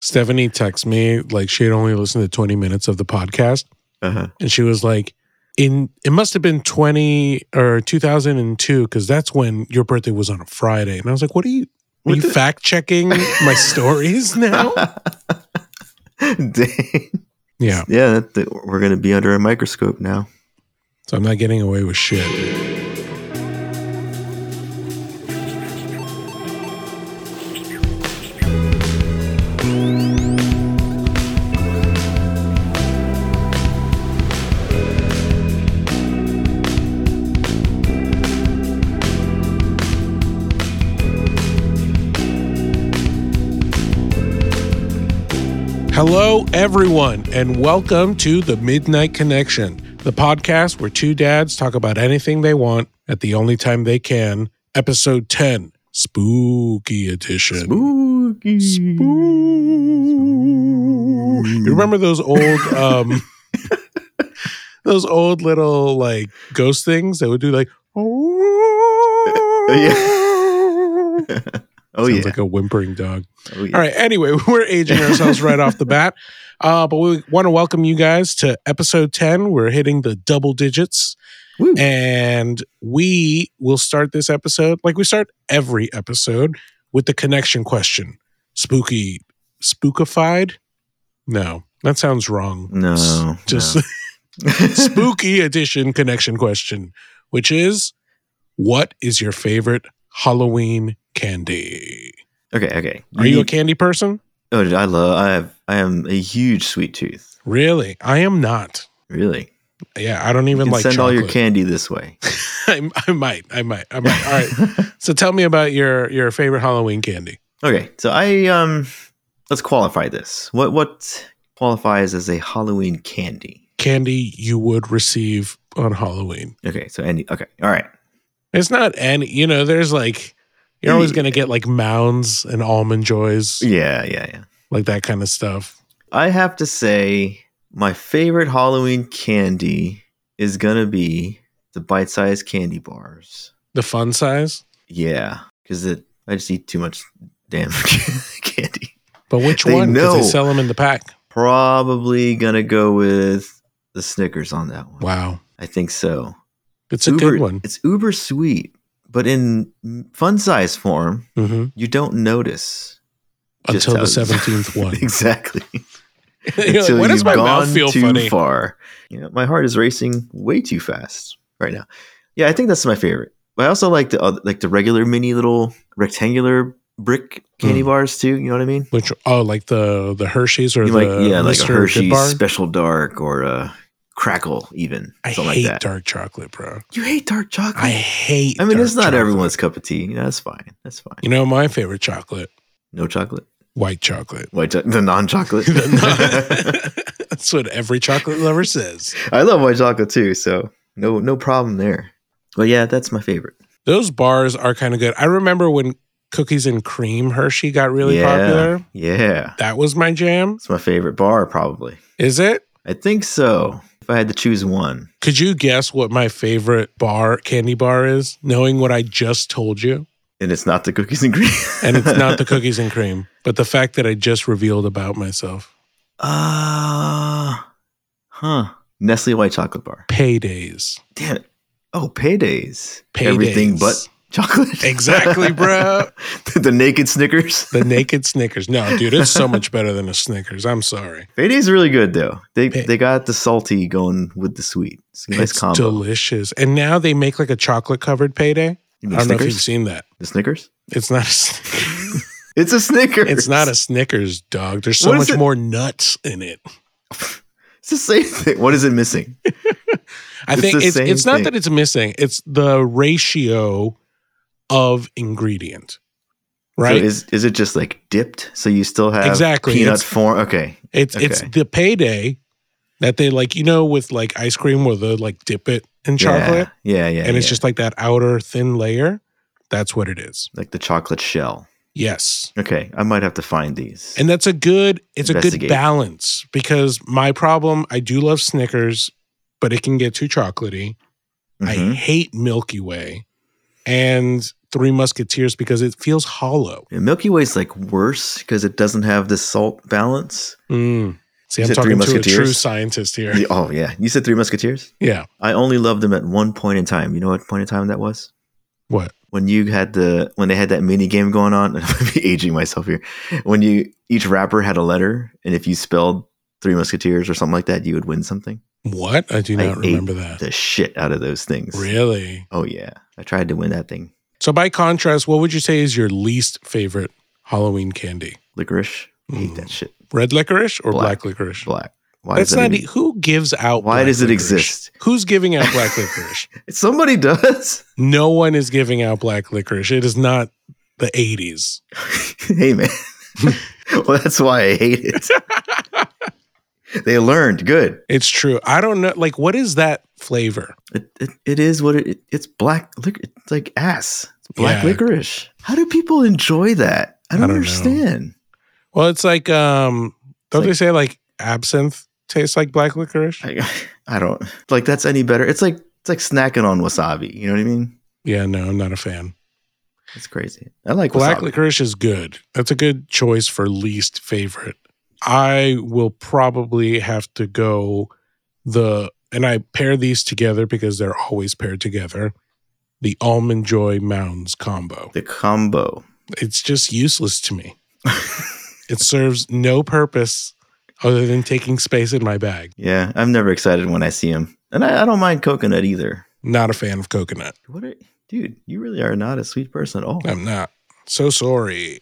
Stephanie texted me like she had only listened to 20 minutes of the podcast. Uh-huh. And she was like, in it must have been 20 or 2002, because that's when your birthday was on a Friday. And I was like, what are you are you fact checking my stories now? Dang. Yeah. Yeah, that, that- we're gonna be under a microscope now. So I'm not getting away with shit. Everyone, and welcome to the Midnight Connection, the podcast where two dads talk about anything they want at the only time they can. Episode 10, Spooky Edition. Spooky. You remember those old, um, those old little like ghost things that would do like, oh, yeah. Oh Sounds yeah. like a whimpering dog. oh yeah. All right. Anyway, we're aging ourselves right off the bat. Uh, but we want to welcome you guys to episode 10. We're hitting the double digits. Woo. And we will start this episode like we start every episode with the connection question. Spooky, spookified? No, that sounds wrong. No, S- Just no. spooky edition connection question, which is what is your favorite Halloween candy? okay, okay. Are you a candy person? Oh, I love. I have. I am a huge sweet tooth. Really? I am not. Really. Yeah, I don't even can like send all your candy this way. I, I might. I might. I might. All right. So tell me about your your favorite Halloween candy. okay, so I um, let's qualify this. What what qualifies as a Halloween candy? Candy you would receive on Halloween. Okay, so any. Okay, all right. It's not any. You know, there's like you're always gonna get like mounds and almond joys, Yeah, yeah, yeah. Like that kind of stuff. I have to say, my favorite Halloween candy is gonna be the bite-sized candy bars. The fun size. Yeah, because it I just eat too much damn candy. But which They one? Because they sell them in the pack. Probably gonna go with the Snickers on that one. Wow, I think so. it's a uber, good one. It's uber sweet, but in fun size form, hmm you don't notice Until the seventeenth one. exactly. You're like, Until why does my mouth feel too funny? far. You know, my heart is racing way too fast right now. Yeah, I think that's my favorite. But I also like the other, like the regular mini little rectangular brick candy Mm. bars too. You know what I mean? Which oh, like the the Hershey's or You the like yeah, like a Hershey's? Special Dark or a Krackel, even I hate like that. dark chocolate, bro. You hate dark chocolate. I hate. I mean, it's not chocolate. everyone's cup of tea. You know, that's fine. That's fine. You know, my favorite chocolate, No chocolate. white chocolate. White cho- the non-chocolate. That's what every chocolate lover says. I love white chocolate too, so no no problem there. But yeah, that's my favorite. Those bars are kind of good. I remember when cookies and cream Hershey got really yeah, popular. Yeah, That was my jam. it's my favorite bar probably. Is it? I think so. If I had to choose one, Could you guess what my favorite bar candy bar is? Knowing what I just told you, and it's not the cookies and cream, and it's not the cookies and cream, but the fact that I just revealed about myself. Ah, huh? Nestle white chocolate bar. Paydays. Damn it! Oh, paydays. Paydays. Everything but chocolate. Exactly, bro. the naked Snickers. The naked Snickers. No, dude, it's so much better than a Snickers. I'm sorry. Paydays really good though. They Pay- they got the salty going with the sweet. It's a nice it's combo. delicious. And now they make like a chocolate covered payday. You I don't know if you've seen that. The Snickers? It's not a Snickers. It's a Snickers. it's not a Snickers, dog. There's so What is much it? more nuts in it. It's the same thing. What is it missing? I It's think the it's same it's not thing. that it's missing. It's the ratio of ingredient. Right? So is is it just like dipped? So you still have Exactly. peanut It's- form? Okay. It's it's Okay. the payday that they like, you know, with like ice cream where they like dip it in chocolate Yeah. Yeah. yeah and it's yeah. just like that outer thin layer. That's what it is. like the chocolate shell. Yes. Okay. I might have to find these. And that's a good it's a good balance because my problem, I do love Snickers, but it can get too chocolatey. I Mhm. hate Milky Way. and Three Musketeers because it feels hollow. Yeah, Milky is like worse because it doesn't have the salt balance. Mm. See, You I'm talking to a true scientist here. The- oh yeah, you said Three Musketeers. Yeah. I only loved them at one point in time. You know what point in time that was? What? When you had the when they had that mini game going on. I'm be aging myself here. When you each wrapper had a letter, and if you spelled Three Musketeers or something like that, you would win something. What? I do I not ate remember that. The shit out of those things. Really? Oh yeah, I tried to win that thing. So, by contrast, what would you say is your least favorite Halloween candy? Licorice. Hate Mm. that shit. Red licorice or black, Black. licorice? Black. Why That's that not. even- who gives out? Why does it licorice? exist? Who's giving out black licorice? Somebody does. No one is giving out black licorice. It is not the 80s. hey man. well, that's why I hate it. they learned good. It's true. I don't know. Like, what is that flavor? It, it, it is what it, it- it's black. Lic- it's like ass. It's black Yeah. licorice. How do people enjoy that? I don't, I don't know. Well, it's like, um, don't like- they say like absinthe tastes like black licorice? I, I don't like that's any better. It's like it's like snacking on wasabi. You know what I mean? Yeah, no, I'm not a fan. It's crazy. I like Black wasabi. licorice is good. That's a good choice for least favorite. I will probably have to go the, and I pair these together because they're always paired together. The almond joy mounds combo. The combo. It's just useless to me. It serves no purpose other than taking space in my bag. Yeah, I'm never excited when I see them, and I, I don't mind coconut either. Not a fan of coconut. What, are, dude? You really are not a sweet person at all. I'm not. So sorry.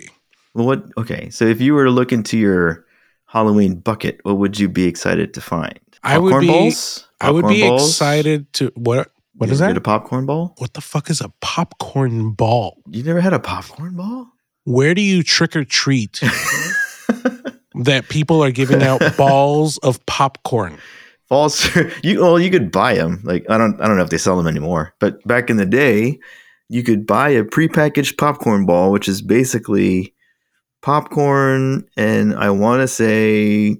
Well, what? Okay, so if you were to look into your Halloween bucket, what would you be excited to find? I would Popcorn be- balls? I would be excited to what? What You is that? A popcorn ball? what the fuck is a popcorn ball? You never had a popcorn ball? Where do you trick or treat that people are giving out balls of popcorn? Balls, You well, you could buy them. Like I don't, I don't know if they sell them anymore. But back in the day, you could buy a prepackaged popcorn ball, which is basically popcorn and I want to say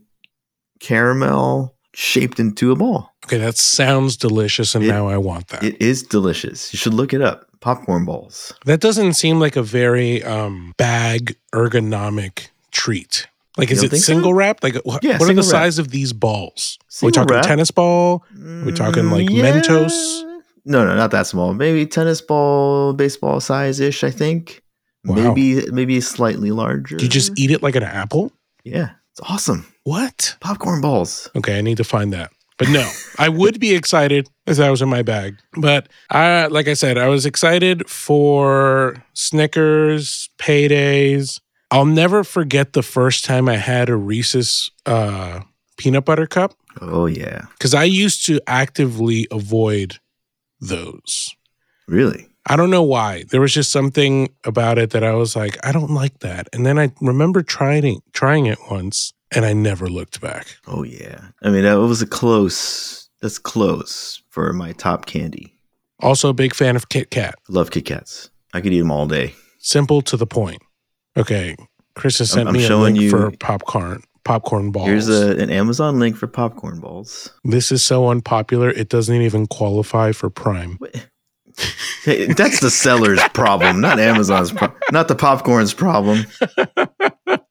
caramel shaped into a ball. Okay, that sounds delicious, and It- now I want that. It is delicious. You should look it up. Popcorn balls. that doesn't seem like a very um, bag ergonomic treat. Like, is it think so? single wrapped? Like, wh- Yeah, what are the wrap. size of these balls? Are we talking wrap. tennis ball? we talking, like, Mm, Mentos? No, no, not that small. Maybe tennis ball, baseball size ish. I think. Wow. Maybe maybe slightly larger. Do you just eat it like an apple? Yeah, it's awesome. What? Popcorn balls. Okay, I need to find that. But no, I would be excited if that was in my bag. But I, like I said, I was excited for Snickers, paydays. I'll never forget the first time I had a Reese's uh, peanut butter cup Oh yeah, because I used to actively avoid those. really? I don't know why. There was just something about it that I was like, I don't like that. And then I remember trying trying it once, and I never looked back. Oh yeah. I mean, that was a close. That's close for my top candy. Also, a big fan of Kit Kat. Love Kit Kats. I could eat them all day. Simple to the point. Okay, Chris has I'm- sent I'm me a link you- for popcorn popcorn balls. Here's a, an Amazon link for popcorn balls. this is so unpopular; it doesn't even qualify for Prime. Hey, that's the seller's problem, not Amazon's, pro- not the popcorn's problem.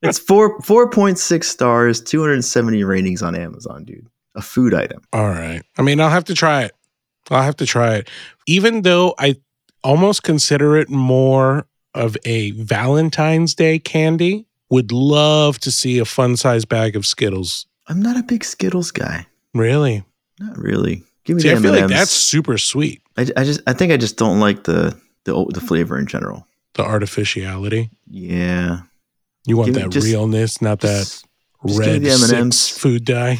It's four four point six stars, two hundred and seventy ratings on Amazon, dude. A food item. All right. I mean, I'll have to try it. I'll have to try it. Even though I almost consider it more of a Valentine's Day candy, would love to see a fun size bag of Skittles. I'm not a big Skittles guy. Really? Not really. Give me See, the I feel M&Ms. that's super sweet. I, I just I think I just don't like the the the flavor in general. The artificiality. Yeah. You want Give that just- realness, not that Just- just give me red M&Ms. food dye.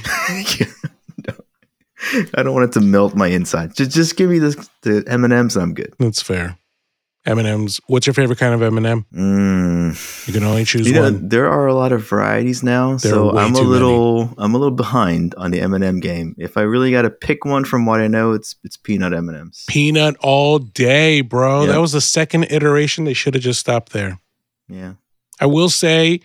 No. I don't want it to melt my insides. Just just give me the the M and M's. I'm good. That's fair. M and M's. What's your favorite kind of M and M? Mm. You can only choose You know, one. there are a lot of varieties now, There so I'm a little I'm a little behind on the M and m game. If I really got to pick one from what I know, it's it's peanut M and M's. Peanut all day, bro. Yeah. That was the second iteration. They should have just stopped there. Yeah. I will say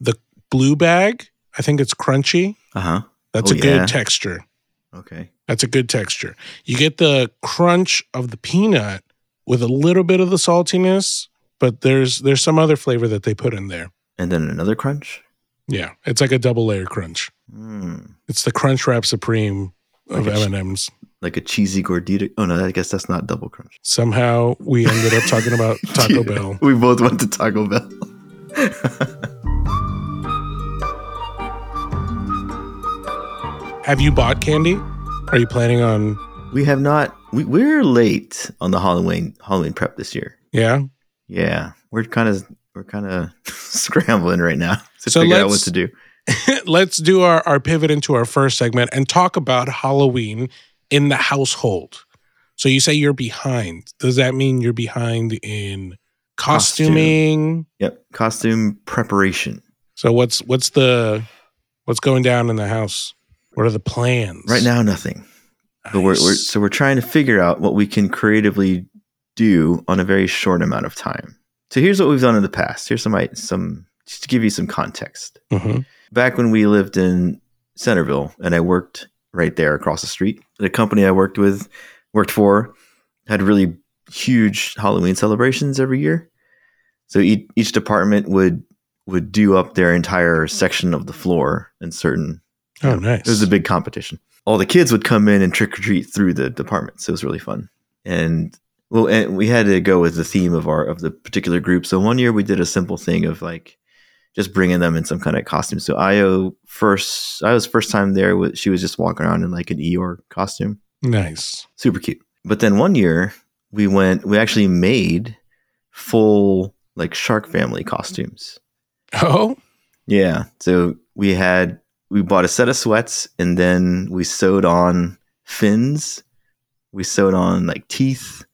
the blue bag, I think it's crunchy. Uh huh. That's Oh, a yeah? good texture. Okay. That's a good texture. You get the crunch of the peanut with a little bit of the saltiness, but there's there's some other flavor that they put in there. And then another crunch. Yeah, it's like a double layer crunch. Mm, It's the Crunch Wrap Supreme of Like M and M's. like a cheesy gordita. Oh no, I guess that's not double crunch. Somehow we ended up talking about Taco Yeah, Bell. We both went to Taco Bell. Have you bought candy? Are you planning on? We have not. We, we're late on the Halloween Halloween prep this year. Yeah. Yeah, we're kind of we're kind of scrambling right now to So figure out what to do. Let's do our, our pivot into our first segment and talk about Halloween in the household. So you say you're behind. Does that mean you're behind in costuming? Yep, costume preparation. So what's what's the what's going down in the house? What are the plans? Right now, nothing. But we're, we're so we're trying to figure out what we can creatively do on a very short amount of time. So here's what we've done in the past. Here's some some just to give you some context. Mhm. Back when we lived in Centerville and I worked right there across the street, the company I worked with worked for had really huge Halloween celebrations every year. So each, each department would would do up their entire section of the floor in certain Oh, nice. it was a big competition. All the kids would come in and trick or treat through the department, so it was really fun. And well, and we had to go with the theme of our of the particular group. So one year we did a simple thing of like just bringing them in some kind of costume. So Io first, Io's first time there, was she was just walking around in like an Eeyore costume, nice. super cute. But then one year we went, we actually made full like shark family costumes. Oh, Yeah. So we had we bought a set of sweats and then we sewed on fins. We sewed on like teeth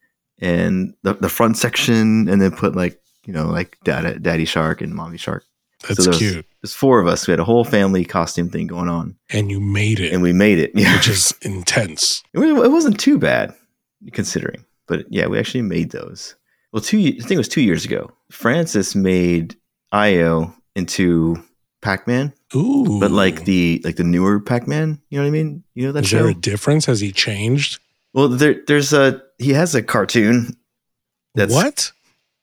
and the, the front section and then put like, you know, like dad, daddy shark and mommy shark. that's there's- cute. There's four of us. We had a whole family costume thing going on And you made it, and we made it. Yeah. which is intense. it it wasn't too bad considering, but yeah, we actually made those. Well, two, I think it was two years ago. Francis made Io into Pac-Man. Ooh. but like the like the newer Pac-Man, you know what I mean? You know that is show? there a difference? Has he changed? well, there there's a he has a cartoon. That's what?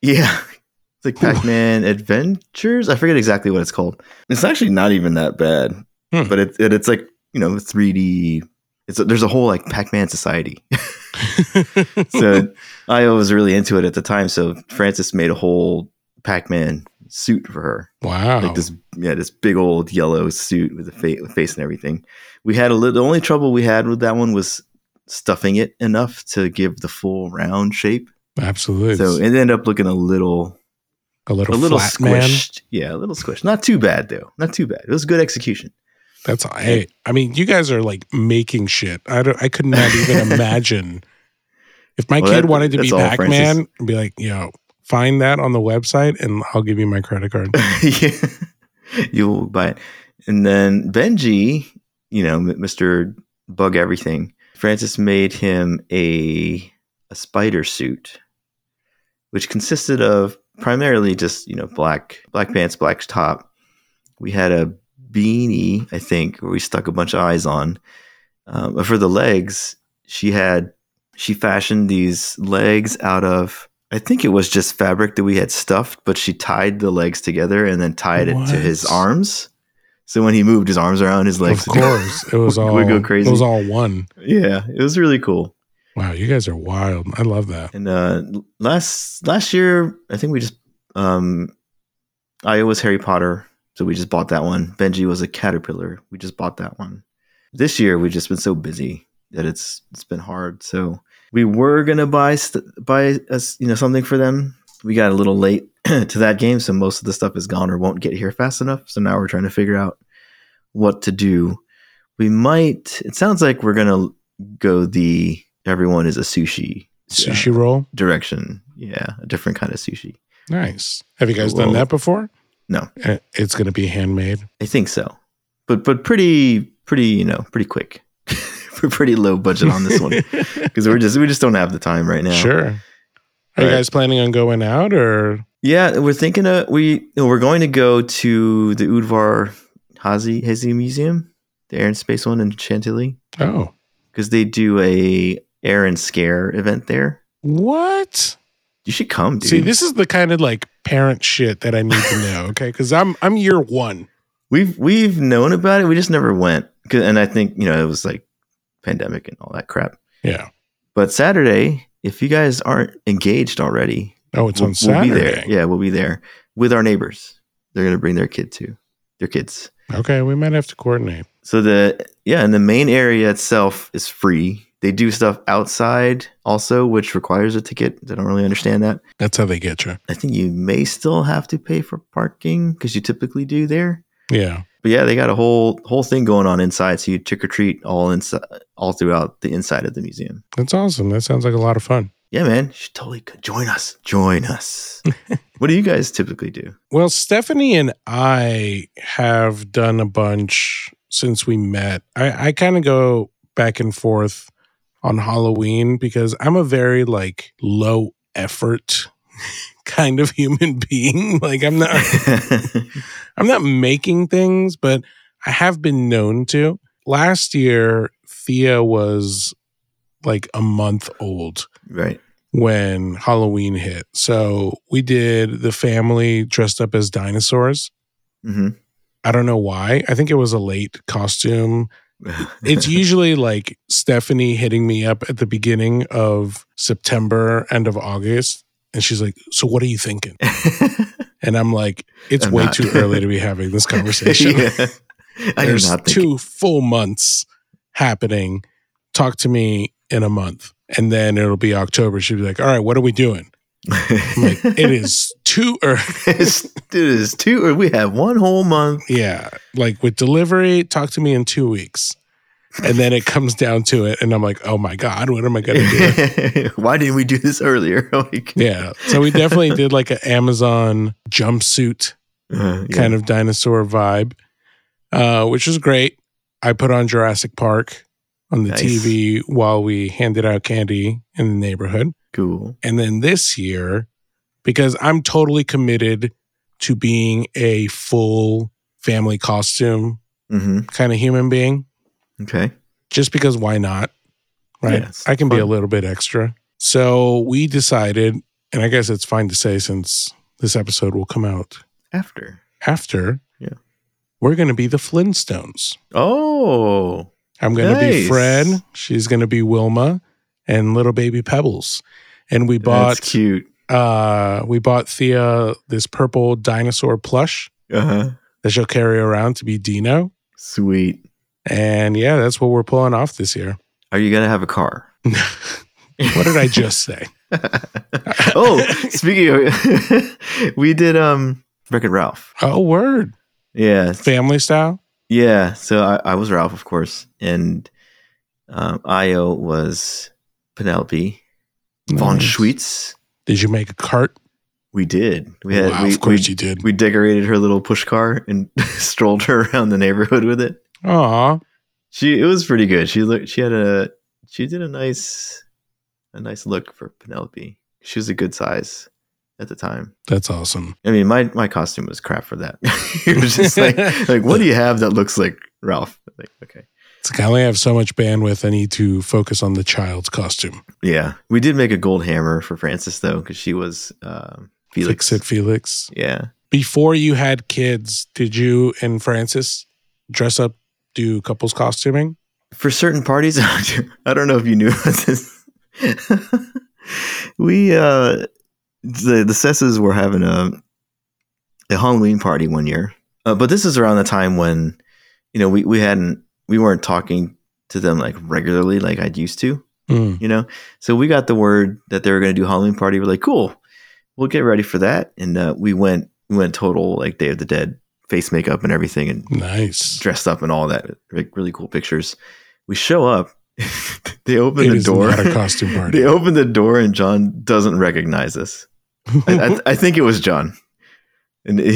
Yeah, it's like Pac-Man Adventures. I forget exactly what it's called. It's actually not even that bad, Hmm. but it, it it's like you know 3D. It's a, there's a whole like Pac-Man society. so I was really into it at the time. So Francis made a whole Pac-Man suit for her. wow. like this yeah this big old yellow suit with a fa- with face and everything we had a little the only trouble we had with that one was stuffing it enough to give the full round shape Absolutely. so it ended up looking a little a little, a little flat man. squished yeah a little squished not too bad though not too bad it was good execution That's hey, I mean, you guys are like making shit. I don't. I could not even imagine if my Well, kid that- wanted to be Pac Man. Be like, yo, find that on the website, and I'll give you my credit card. yeah. you'll buy it and then benji you know mr bug everything francis made him a a spider suit which consisted of primarily just you know black black pants black top we had a beanie i think where we stuck a bunch of eyes on um, but for the legs she had she fashioned these legs out of I think it was just fabric that we had stuffed, but she tied the legs together and then tied it to his arms. So when he moved his arms around, his legs of course, it was all would go crazy. It was all one. yeah, it was really cool. Wow, you guys are wild. I love that. And uh, last last year, I think we just um, Io was Harry Potter, so we just bought that one. Benji was a caterpillar. We just bought that one. This year, we've just been so busy that it's it's been hard. So we were gonna buy st- buy us you know something for them. We got a little late to that game, so most of the stuff is gone or won't get here fast enough. So now we're trying to figure out what to do. We might. It sounds like we're gonna go the everyone is a sushi Sushi roll. direction. Yeah, a different kind of sushi. Nice. Have you guys done that before? no. Uh, It's going to be handmade. I think so, but but pretty pretty you know pretty quick. We're pretty low budget on this one because we're just we just don't have the time right now. Sure. Are you guys planning on going out or? Yeah, we're thinking of we we're going to go to the Udvar Hazy Hazy Museum, the Air and Space one in Chantilly, Oh, because they do a air and scare event there. what? You should come, dude. See, this is the kind of like parent shit that I need to know, okay? Because I'm I'm year one. we've we've known about it. We just never went. And I think you know it was like pandemic and all that crap. Yeah. But Saturday, if you guys aren't engaged already, Oh, it's we'll, on we'll be Saturday. there. Yeah, we'll be there with our neighbors. They're gonna bring their kid too. Their kids. Okay, we might have to coordinate. So the yeah, and the main area itself is free. They do stuff outside also, which requires a ticket. I don't really understand that. That's how they get you. I think you may still have to pay for parking because you typically do there. Yeah. But yeah, they got a whole whole thing going on inside. So you trick or treat all inside, all throughout the inside of the museum. That's awesome. That sounds like a lot of fun. Yeah, man, you should totally join us. Join us. what do you guys typically do? Well, Stephanie and I have done a bunch since we met. I, I kind of go back and forth on Halloween because I'm a very like low effort kind of human being. Like I'm not I'm not making things, but I have been known to. Last year, Thea was like a month old right. when Halloween hit. So we did the family dressed up as dinosaurs. hmm I don't know why. I think it was a late costume. It's usually like Stephanie hitting me up at the beginning of September, end of August. And she's like, So what are you thinking? And I'm like, It's I'm way not. too early to be having this conversation. yeah. There's two full months happening. Talk to me in a month. And then it'll be October. She'll be like, All right, what are we doing? I'm like, It is too early. it's, it is two. We have one whole month. Yeah. Like with delivery, talk to me in two weeks. And then it comes down to it. And I'm like, oh my God, what am I going to do? Why didn't we do this earlier? like, yeah. So we definitely did like an Amazon jumpsuit uh, yeah. kind of dinosaur vibe, uh, which was great. I put on Jurassic Park on the Nice. TV while we handed out candy in the neighborhood. cool. And then this year, because I'm totally committed to being a full family costume hmm kind of human being, Okay. just because why not? Right. It's I can be a little bit extra. So we decided, and I guess it's fine to say since this episode will come out After. after. Yeah. We're going to be the Flintstones. Oh. I'm going to be Fred. She's going to be Wilma and little baby Pebbles. And we bought That's cute. uh we bought Thea this purple dinosaur plush Uh huh. that she'll carry around to be Dino. Sweet. And yeah, that's what we're pulling off this year. Are you gonna have a car? what did I just say? oh, speaking of, we did um Wreck It Ralph. Oh, word. Yeah, Family style? yeah. So I, I was Ralph, of course, and um, Io was Penelope von Nice. Schweetz. Did you make a cart? We did. We had wow, we, of course we, you did. we decorated her little push car and strolled her around the neighborhood with it. Aw, She it was pretty good. She looked. She had a. She did a nice, a nice look for Penelope. She was a good size at the time. that's awesome. I mean, my my costume was crap for that. it was just like, like, what do you have that looks like Ralph? Like, okay, It's like I only have so much bandwidth. I need to focus on the child's costume. yeah, we did make a gold hammer for Frances though, because she was um, Felix. Fix it, Felix. Yeah, Before you had kids, did you and Francis dress up, do couples costuming? for certain parties. I don't know if you knew about this. we uh, the the Sesses were having a a Halloween party one year, uh, but this is around the time when you know we we hadn't we weren't talking to them like regularly like I'd used to. Mm, you know so we got the word that they were going to do halloween party we're like cool we'll get ready for that and uh, we went we went total like day of the dead face makeup and everything and nice. dressed up and all that like really cool pictures we show up they open It the door not a costume party. they open the door and john doesn't recognize us I, I, I think it was john and it,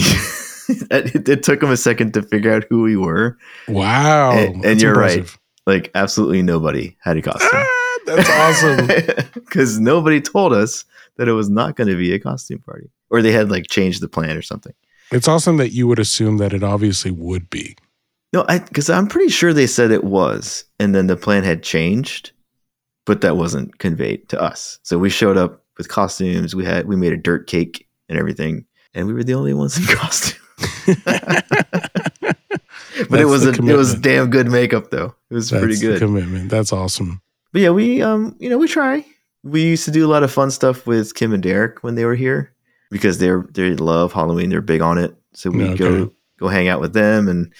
it, it took him a second to figure out who we were wow. And- and you're right like absolutely nobody had a costume Ah, that's awesome. Because nobody told us that it was not going to be a costume party, or they had like changed the plan or something. It's awesome that you would assume that it obviously would be. No, I because I'm pretty sure they said it was, and then the plan had changed, but that wasn't conveyed to us. So we showed up with costumes. We had we made a dirt cake and everything, and we were the only ones in costume. but That's it was a, it was damn good makeup though. It was That's pretty good. commitment. That's awesome. But yeah, we um you know we try. We used to do a lot of fun stuff with Kim and Derek when they were here because they're they love Halloween. They're big on it. So we Okay. go go hang out with them and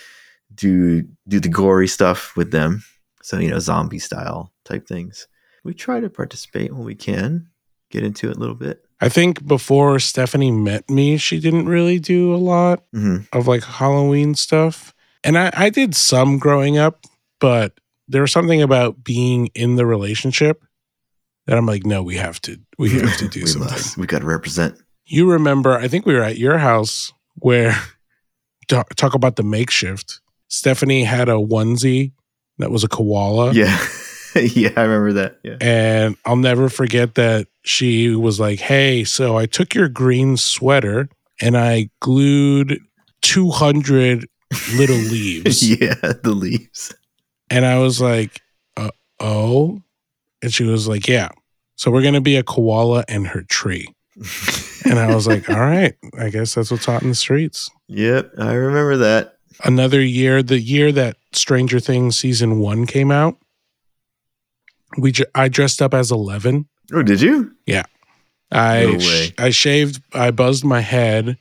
do do the gory stuff with them. So you know zombie style type things. We try to participate when we can. Get into it a little bit. I think before Stephanie met me, she didn't really do a lot hmm of like Halloween stuff. And I, I did some growing up, but there was something about being in the relationship that I'm like, no, we have to, we have to do we something. must. We got to represent. You remember, I think we were at your house where talk, talk about the makeshift. Stephanie had a onesie that was a koala. Yeah, yeah, I remember that. Yeah. And I'll never forget that she was like, Hey, so I took your green sweater and I glued 200 little leaves. yeah, the leaves. And I was like, uh, Oh. And she was like, Yeah. So we're going to be a koala and her tree. And I was like, All right, I guess that's what's hot in the streets. yep, I remember that. Another year, the year that Stranger Things season one came out, we ju- I dressed up as 11 Oh, did you? Yeah, I No sh- I shaved I buzzed my head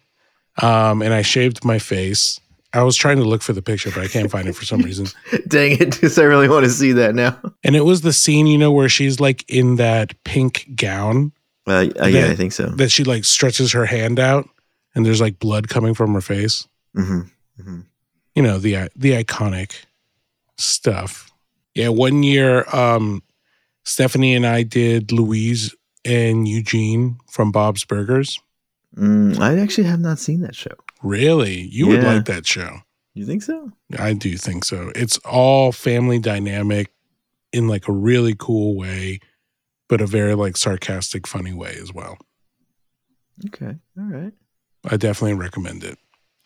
um and I shaved my face. I was trying to look for the picture but I can't find it for some reason. Dang it, because I really want to see that now. And it was the scene you know where she's like in that pink gown Uh, uh, yeah, I think so. that she like stretches her hand out and there's like blood coming from her face. hmm hmm You know, the the iconic stuff. Yeah, one year um Stephanie and I did Louise and Eugene from Bob's Burgers. Mm, I actually have not seen that show. Really? You would like that show. You think so? I do think so. It's all family dynamic in like a really cool way, but a very like sarcastic, funny way as well. Okay, all right. I definitely recommend it.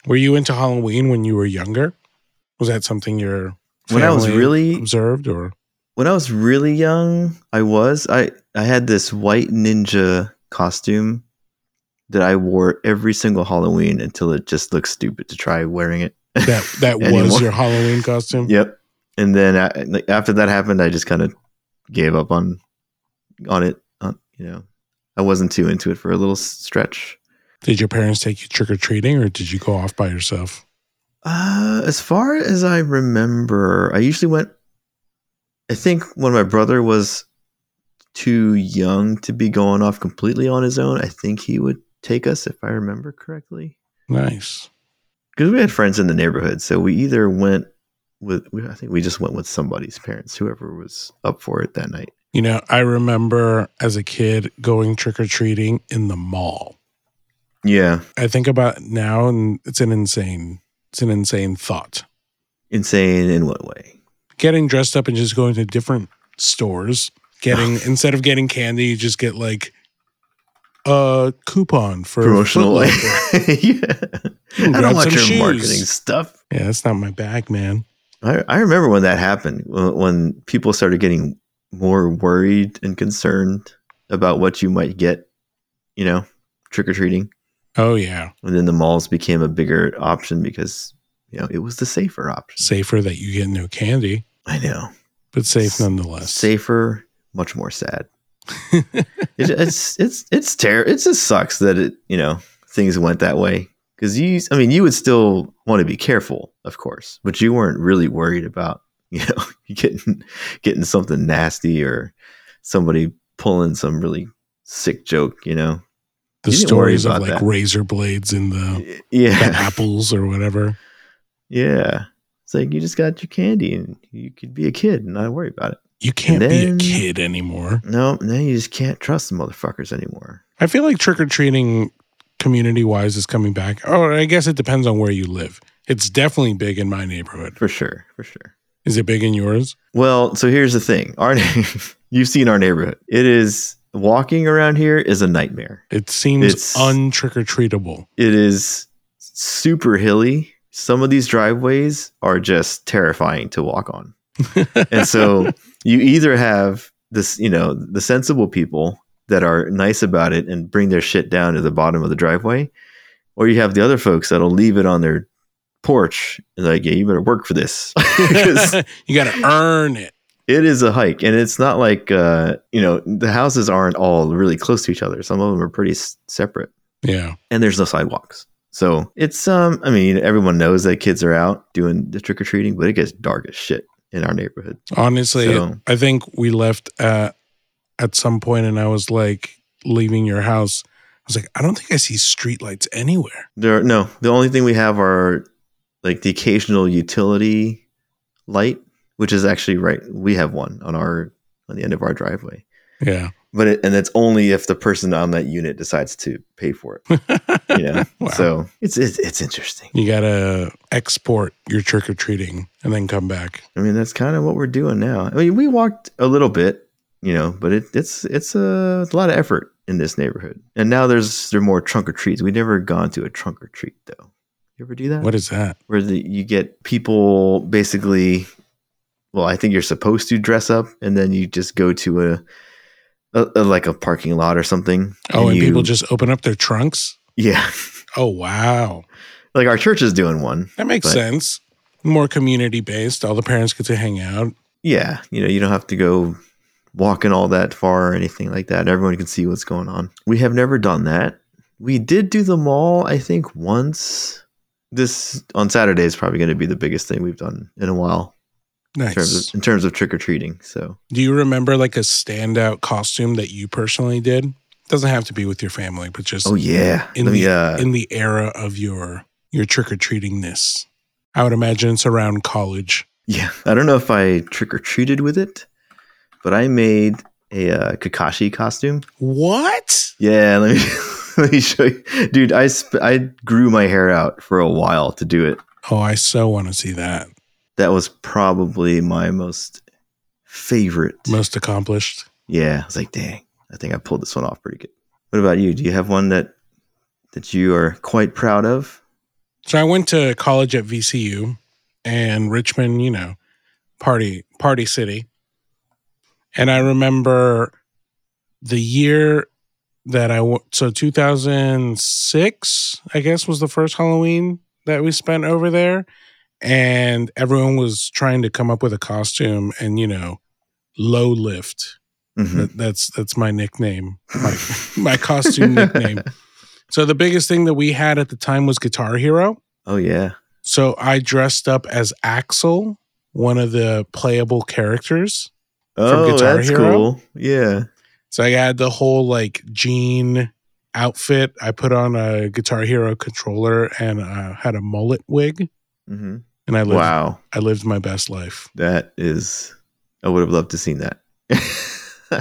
Were you into Halloween when you were younger? Was that something your When I was really observed or when I was really young, I was I I had this white ninja costume that I wore every single Halloween until it just looked stupid to try wearing it. that that was your Halloween costume? Yep. And then uh, I, after that happened, I just kind of gave up on on it. On, you know, I wasn't too into it for a little stretch. Did your parents take you trick or treating or did you go off by yourself? Uh, as far as I remember, I usually went. I think when my brother was too young to be going off completely on his own, I think he would take us if I remember correctly. Nice. Because we had friends in the neighborhood, so we either went with. I think we just went with somebody's parents, whoever was up for it that night. You know, I remember as a kid going trick or treating in the mall. Yeah, I think about now and it's an insane it's an insane thought. insane in what way? Getting dressed up and just going to different stores, getting instead of getting candy, you just get like a coupon for Promotional. Yeah. I don't want your shoes. marketing stuff. Yeah, that's not my bag, man. I, I remember when that happened, when people started getting more worried and concerned about what you might get, you know, trick or treating. Oh yeah. And then the malls became a bigger option because, you know, it was the safer option. Safer that you get no candy, I know. but safe nonetheless. Safer, much more sad. it, it's it's it's ter- It just sucks that it you know things went that way because you. I mean, you would still want to be careful, of course, but you weren't really worried about you know getting getting something nasty or somebody pulling some really sick joke. You know, the You stories of like that. razor blades in the, the apples or whatever. yeah. It's like you just got your candy and you could be a kid and not worry about it. You can't then- be a kid anymore. No, now you just can't trust the motherfuckers anymore. I feel like trick or treating community wise is coming back. Oh, I guess it depends on where you live. It's definitely big in my neighborhood. For sure, for sure. Is it big in yours? Well, so here's the thing. Our you've seen our neighborhood. It is walking around here is a nightmare. It seems It's- un trick or treatable. It is super hilly. Some of these driveways are just terrifying to walk on. And so you either have this, you know, the sensible people that are nice about it and bring their shit down to the bottom of the driveway, or you have the other folks that'll leave it on their porch and like, yeah, you better work for this. you got to earn it. it is a hike, and it's not like uh, you know the houses aren't all really close to each other. Some of them are pretty s- separate, Yeah. and there's no sidewalks. So it's um, I mean, everyone knows that kids are out doing the trick or treating, but it gets dark as shit in our neighborhood. Honestly, So- I think we left uh, at some point and I was like leaving your house. I was like, I don't think I see streetlights anywhere. There, are, no, the only thing we have are like the occasional utility light, which is actually right. We have one on our on the end of our driveway, Yeah. but it, and it's only if the person on that unit decides to pay for it. You know, Wow. so it's, it's it's interesting. You got to export your trick or treating and then come back. I mean, that's kind of what we're doing now. I mean, we walked a little bit, you know, but it, it's it's a, it's a lot of effort in this neighborhood. And now there's there are more trunk or treats. We've never gone to a trunk or treat though. You ever do that? What is that? Where the, you get people basically, well, I think you're supposed to dress up, and then you just go to a, a, a- like a parking lot or something. Oh, and you- people just open up their trunks? yeah, Oh, wow. like our church is doing one. That makes But- sense. More community based. All the parents get to hang out. Yeah, you know, you don't have to go walking all that far or anything like that. Everyone can see what's going on. We have never done that. We did do the mall, I think, once. This on Saturday is probably going to be the biggest thing we've done in a while in terms of, in terms of trick or treating. So Do you remember like a standout costume that you personally did? Doesn't have to be with your family, but just Oh yeah. in Let the me, uh, in the era of your your trick or treatingness. I would imagine it's around college. yeah. I don't know if I trick or treated with it, but I made a uh, Kakashi costume. What? Yeah, let me let me show you, dude. I sp- I grew my hair out for a while to do it. Oh, I so want to see that. That was probably my most favorite. Most accomplished. Yeah, I was like, dang, I think I pulled this one off pretty good. What about you? Do you have one that that you are quite proud of? So I went to college at VCU and Richmond, you know, party party city. And I remember the year that I w- so 2006, I guess was the first Halloween that we spent over there and everyone was trying to come up with a costume and you know, low lift. Mhm. That, that's that's my nickname. My my costume nickname. So the biggest thing that we had at the time was Guitar Hero. Oh yeah, So I dressed up as Axel, one of the playable characters. oh Guitar that's Hero? cool. Yeah, So I had the whole like jean outfit. I put on a Guitar Hero controller and uh, had a mullet wig, hmm and I lived. wow, I lived my best life. that is. I would have loved to seen that.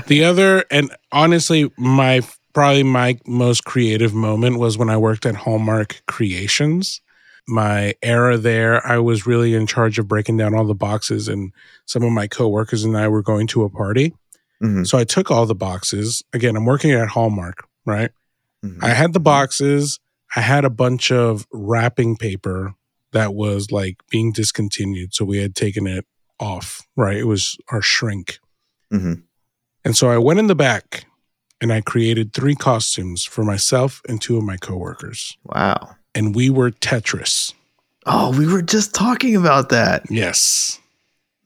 The other, and honestly, my probably my most creative moment was when I worked at Hallmark Creations. My era there, I was really in charge of breaking down all the boxes, and some of my coworkers and I were going to a party. Mhm, So I took all the boxes. Again, I'm working at Hallmark, right? mhm. I had the boxes. I had a bunch of wrapping paper that was like being discontinued. So we had taken it off, right? It was our shrink. Mhm. And so I went in the back and I created three costumes for myself and two of my coworkers. Wow. And we were Tetris. Oh, we were just talking about that. Yes.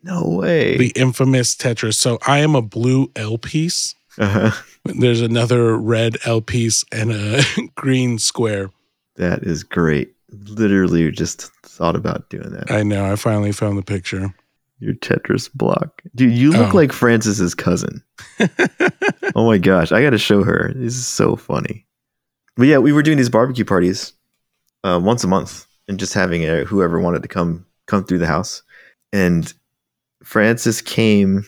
No way. The infamous Tetris. So I am a blue L piece. uh-huh. There's another red L piece and a green square. That is great. Literally just thought about doing that. I know. I finally found the picture. Your Tetris block. Dude, you look Oh. like Francis's cousin. Oh my gosh, I got to show her. This is so funny. But yeah, we were doing these barbecue parties uh, once a month and just having uh whoever wanted to come come through the house. And Francis came.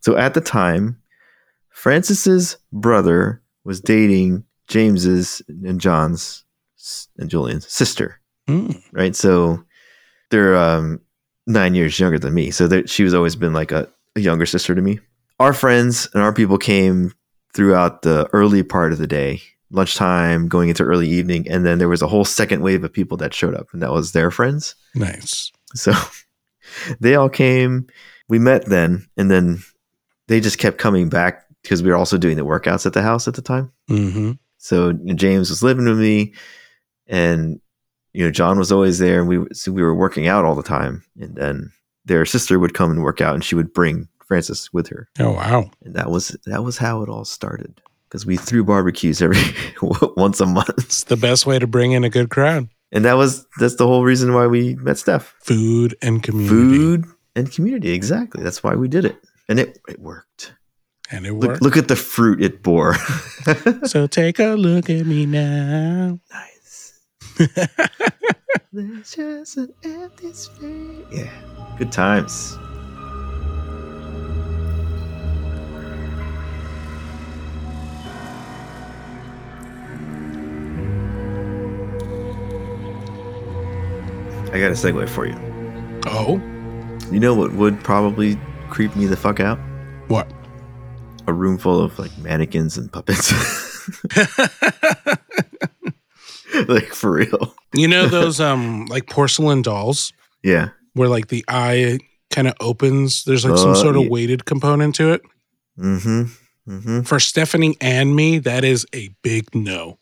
So at the time, Francis's brother was dating James's and John's and Julian's sister Mm. right? So they're um, nine years younger than me. So that she was always been like a, a younger sister to me. Our friends and our people came throughout the early part of the day, lunchtime, going into early evening, and then there was a whole second wave of people that showed up, and that was their friends. Nice. So they all came. We met then, and then they just kept coming back because we were also doing the workouts at the house at the time. Mm-hmm. So James was living with me, and you know John was always there, and we so we were working out all the time. And then their sister would come and work out, and she would bring Francis with her, Oh wow. and that was that was how it all started. Because we threw barbecues every once a month, It's the best way to bring in a good crowd. And that was that's the whole reason why we met Steph. Food and community. Food and community, exactly. That's why we did it, and it it worked. And it Look, worked. look at the fruit it bore. So take a look at me now. nice. There's just an empty space. Yeah. Good times. I got a segue for you. Oh, You know what would probably creep me the fuck out? what? A room full of like mannequins and puppets. like for real. You know those um like porcelain dolls Yeah. where like the eye kind of opens. There's like some Uh, sort of yeah. weighted component to it. Mm-hmm. Mm-hmm. For Stephanie and me, that is a big no.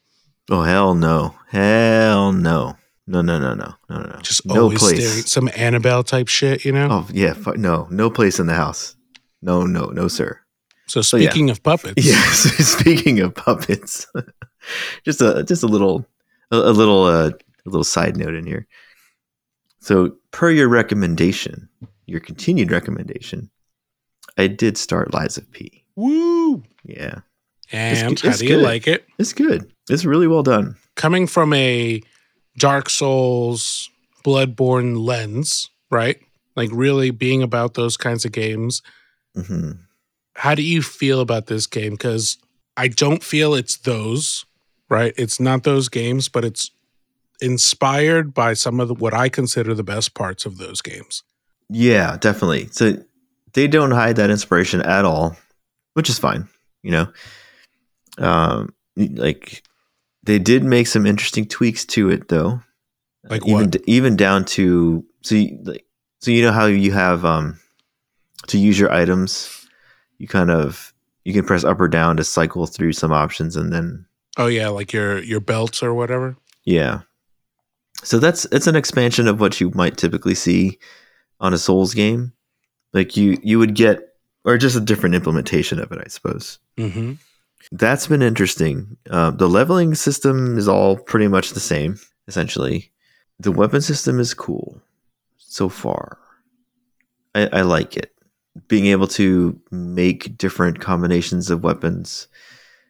Oh hell no. Hell no. No no no no no no no. Just no always place. staring some Annabelle type shit, you know. Oh yeah. Fu- no. No place in the house. No no no sir. so oh, yeah. speaking of puppets, Yes. Speaking of puppets, just a just a little a, a little uh, a little side note in here. So per your recommendation, your continued recommendation, I did start Lies of P. woo. Yeah, And It's- how it's do you good. like it? it's good. It's really well done. Coming from a Dark Souls, Bloodborne lens, right? Like really being about those kinds of games. hmm How do you feel about this game? Because I don't feel it's those, right? It's not those games, but it's inspired by some of the, what I consider the best parts of those games. Yeah, definitely. So they don't hide that inspiration at all, which is fine. You know, um, like they did make some interesting tweaks to it, though. Like even what? even down to so you, like so you know how you have um to use your items, you kind of you can press up or down to cycle through some options, and then Oh yeah, like your your belts or whatever. yeah. So that's it's an expansion of what you might typically see on a Souls game. Like you you would get or just a different implementation of it, I suppose. Mm-hmm. That's been interesting. Uh, the leveling system is all pretty much the same, essentially. The weapon system is cool so far. I, I like it. Being able to make different combinations of weapons.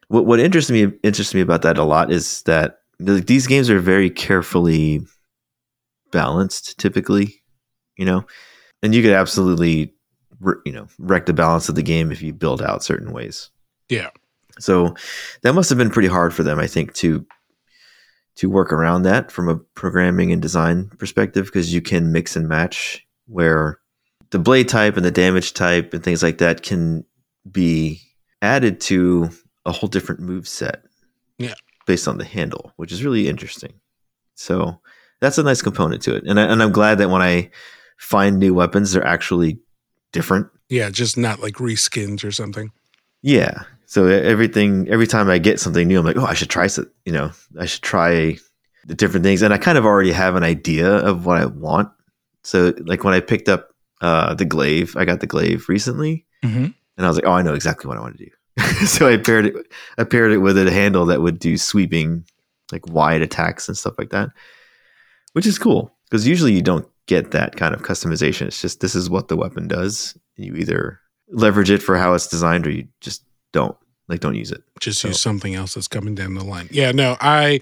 What what interests me interests me about that a lot is that these games are very carefully balanced, typically. You know, and you could absolutely, you know, wreck the balance of the game if you build out certain ways. Yeah. So that must have been pretty hard for them, I think, to to work around that from a programming and design perspective because you can mix and match where the blade type and the damage type and things like that can be added to a whole different move set. Yeah. Based on the handle, which is really interesting. So that's a nice component to it. And I, and I'm glad that when I find new weapons, they're actually different. Yeah, just not like reskins or something. Yeah. So everything, every time I get something new, I'm like, oh, I should try you know, I should try the different things. And I kind of already have an idea of what I want. So like when I picked up uh, the glaive, I got the glaive recently Mm-hmm. and I was like, oh, I know exactly what I want to do. so I paired it, I paired it with a handle that would do sweeping, like wide attacks and stuff like that, which is cool because usually you don't get that kind of customization. It's just this is what the weapon does. You either leverage it for how it's designed or you just don't like don't use it. Just So- use something else that's coming down the line. Yeah, no, I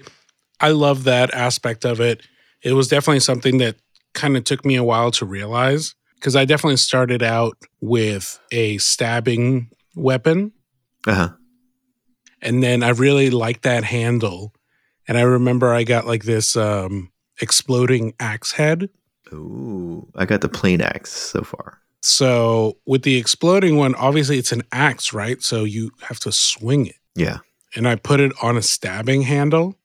I love that aspect of it. It was definitely something that kind of took me a while to realize because I definitely started out with a stabbing weapon Uh-huh. and then I really liked that handle. And I remember I got like this um exploding axe head. Ooh, I got the plain axe so far. So with the exploding one, obviously it's an axe, right? So you have to swing it. Yeah. And I put it on a stabbing handle.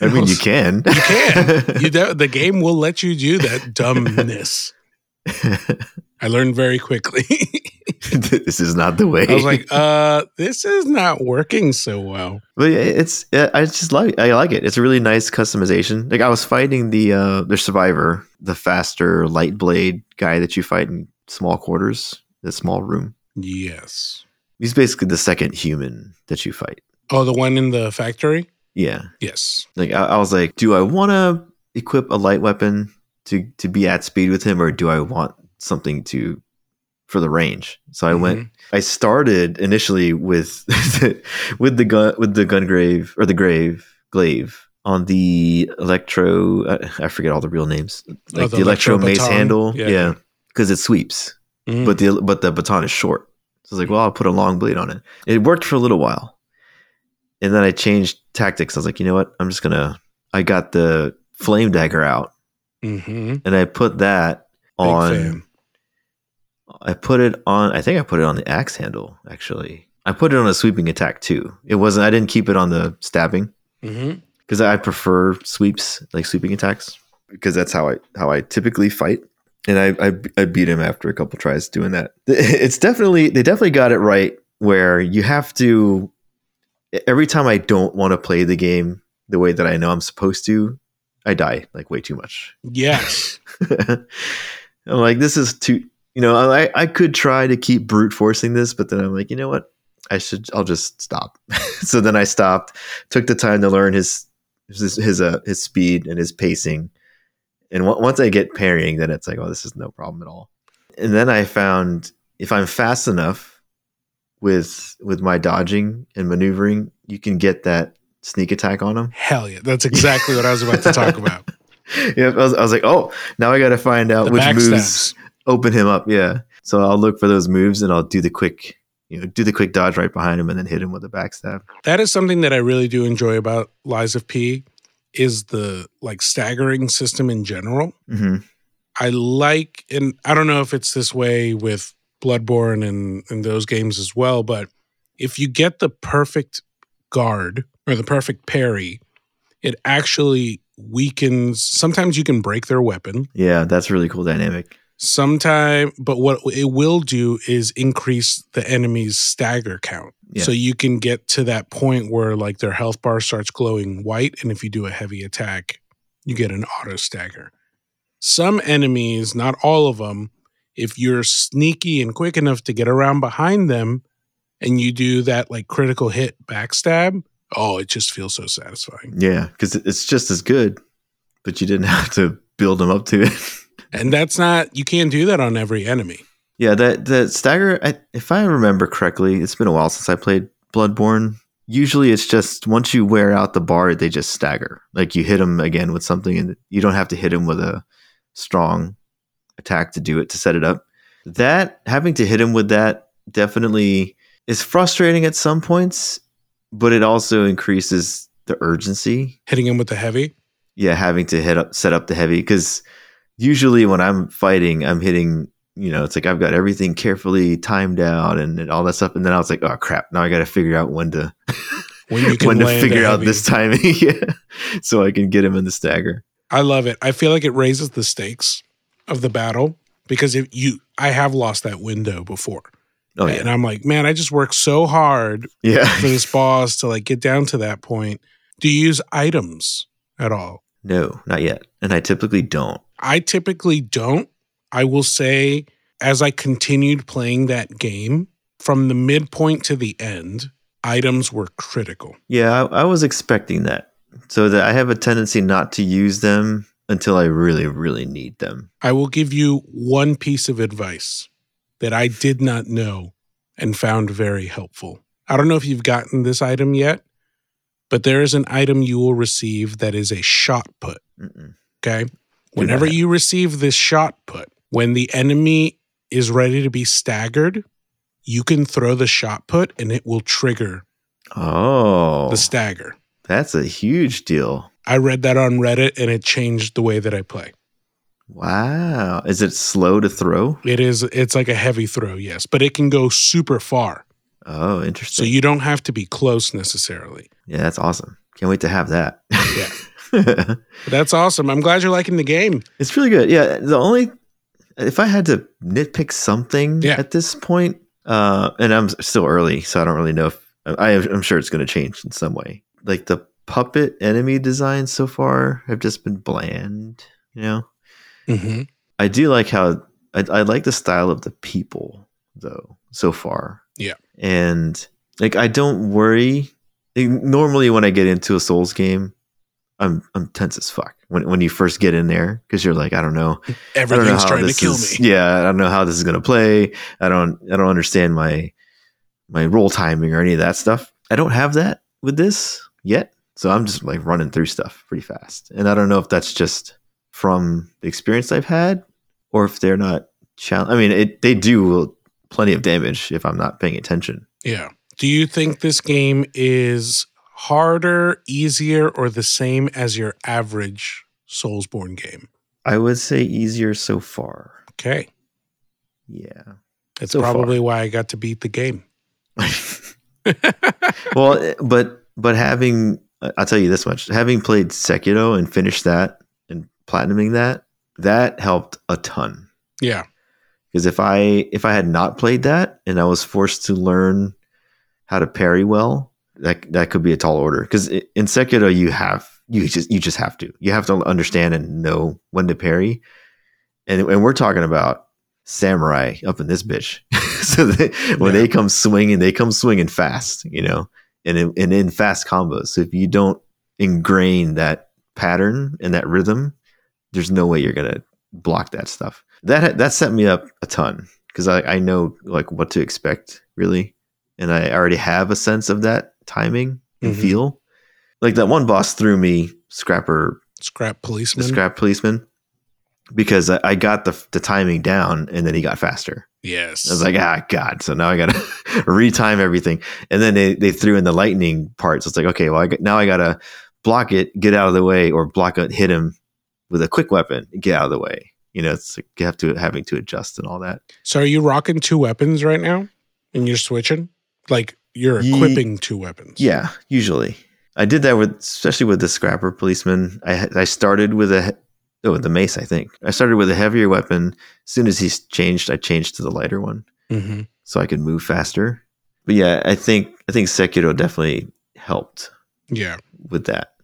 I mean, you can. You can. You the game will let you do that dumbness. I learned very quickly. this is not the way. I was like, uh, this is not working so well. but yeah, it's I just like I like it. It's a really nice customization. Like I was fighting the uh the survivor, the faster light blade guy that you fight in small quarters, the small room. Yes. He's basically the second human that you fight. Oh, the one in the factory? Yeah. Yes. Like I, I was like, do I want to equip a light weapon to to be at speed with him, or do I want something to for the range? So I went. I started initially with with the gun with the gun grave or the grave glaive on the electro. uh, I forget all the real names. Like Oh, the, electro, mace baton. handle. Yeah. Yeah, because it sweeps, Mhm. but the but the baton is short. So I was like, well, I'll put a long blade on it. It worked for a little while, and then I changed tactics. I was like, you know what? I'm just gonna. I got the flame dagger out, Mhm. and I put that Big on. I put it on. I think I put it on the axe handle. Actually, I put it on a sweeping attack too. It wasn't. I didn't keep it on the stabbing mm-hmm. because I prefer sweeps, like sweeping attacks, because that's how I how I typically fight. And I, I I beat him after a couple tries doing that. It's definitely they definitely got it right where you have to every time I don't want to play the game the way that I know I'm supposed to, I die like way too much. Yes. I'm like, this is too, you know, I, I could try to keep brute forcing this, but then I'm like, you know what? I should, I'll just stop. so then I stopped, took the time to learn his, his, his, uh, his speed and his pacing. And w- once I get parrying, then it's like, oh, this is no problem at all. And then I found if I'm fast enough with, with my dodging and maneuvering, you can get that sneak attack on him. Hell yeah. That's exactly what I was about to talk about. yeah, I was, I was like, oh, now I got to find out The which moves backstabs. Open him up. Yeah. So I'll look for those moves and I'll do the quick, you know, do the quick dodge right behind him and then hit him with a backstab. That is something that I really do enjoy about Lies of P is the like staggering system in general. hmm I like, and I don't know if it's this way with Bloodborne and, and those games as well, but if you get the perfect guard or the perfect parry, it actually weakens. Sometimes you can break their weapon. Yeah, that's a really cool dynamic. Sometime, but what it will do is increase the enemy's stagger count. Yeah. So you can get to that point where like their health bar starts glowing white, and if you do a heavy attack, you get an auto stagger. Some enemies, not all of them, if you're sneaky and quick enough to get around behind them and you do that like critical hit backstab, oh, it just feels so satisfying. Yeah, because it's just as good, but you didn't have to build them up to it. And that's not, you can't do that on every enemy. yeah, that that stagger. I, if I remember correctly, it's been a while since I played Bloodborne. Usually, it's just once you wear out the bar, they just stagger. Like you hit them again with something, and you don't have to hit him with a strong attack to do it to set it up. That having to hit him with that definitely is frustrating at some points, but it also increases the urgency. Hitting him with the heavy. Yeah, having to hit up set up the heavy because usually when I'm fighting, I'm hitting. You know, it's like I've got everything carefully timed out and, and all that stuff, and then I was like, "Oh crap! Now I got to figure out when to When you can when to figure out this timing, yeah, so I can get him in the stagger." I love it. I feel like it raises the stakes of the battle because if you, I have lost that window before, Oh yeah, and I'm like, man, I just worked so hard yeah. for this boss to like get down to that point. Do you use items at all? no, not yet, and I typically don't. I typically don't. I will say, as I continued playing that game from the midpoint to the end, items were critical. Yeah, I, I was expecting that, so that I have a tendency not to use them until I really, really need them. I will give you one piece of advice that I did not know and found very helpful. I don't know if you've gotten this item yet, but there is an item you will receive that is a shot put. Mm-mm. Okay. Whenever you receive this shot put, when the enemy is ready to be staggered, you can throw the shot put and it will trigger Oh, the stagger. that's a huge deal. I read that on Reddit and it changed the way that I play. Wow. Is it slow to throw? It is it's like a heavy throw, yes, but it can go super far. Oh, interesting. So you don't have to be close necessarily. yeah, that's awesome. Can't wait to have that. Yeah. That's awesome. I'm glad you're liking the game. it's really good. Yeah. The only, if I had to nitpick something Yeah. at this point, uh, and I'm still early, so I don't really know if I, I'm sure it's going to change in some way. Like the puppet enemy designs so far have just been bland. You know, hmm I do like how I, I like the style of the people though so far. Yeah. and like I don't worry. like, Normally, when I get into a Souls game, I'm I'm tense as fuck when when you first get in there because you're like I don't know I don't know Everything's trying to kill is- me. Yeah, I don't know how this is gonna play. I don't I don't understand my my roll timing or any of that stuff. I don't have that with this yet. So I'm just like running through stuff pretty fast. And I don't know if that's just from the experience I've had or if they're not challenge I mean it they do plenty of damage if I'm not paying attention. Yeah. Do you think this game is harder, easier, or the same as your average Soulsborne game? I would say easier so far. Okay. Yeah. That's So far. probably why I got to beat the game. well, but but having I'll tell you this much: having played Sekiro and finished that and platinuming that, that helped a ton. Yeah. Because if I if I had not played that and I was forced to learn how to parry well, that that could be a tall order. Because in Sekiro, you have you just you just have to you have to understand and know when to parry, and and we're talking about samurai up in this bitch. so they, when Yeah. they come swinging, they come swinging fast, you know, and in, and in fast combos. So if you don't ingrain that pattern and that rhythm, there's no way you're gonna block that stuff. That that set me up a ton because I, I know like what to expect really, and I already have a sense of that timing and Mhm. feel. Like that one boss threw me scrapper Scrap the policeman. scrap policeman because I, I got the the timing down and then he got faster. yes. I was like, ah, God. So now I got to retime everything. And then they, they threw in the lightning part. So it's like, okay, well, I got, now I got to block it, get out of the way, or block it, hit him with a quick weapon, get out of the way. You know, it's like you have to having to adjust and all that. so are you rocking two weapons right now? And you're switching? Like you're Ye- equipping two weapons. Yeah, usually I did that with, especially with the scrapper policeman. I I started with a oh, with the mace. I think I started with a heavier weapon. As soon as he's changed, I changed to the lighter one. hmm so I could move faster. But yeah, I think I think Sekiro definitely helped Yeah. with that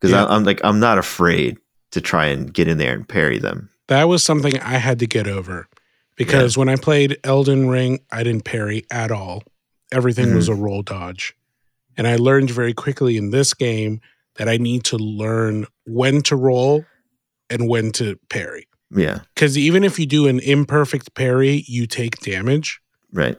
because Yeah. I'm like I'm not afraid to try and get in there and parry them. That was something I had to get over because when I played Elden Ring, I didn't parry at all. Everything was hmm. a roll dodge. And I learned very quickly in this game that I need to learn when to roll and when to parry. Yeah, Because even if you do an imperfect parry, you take damage. right.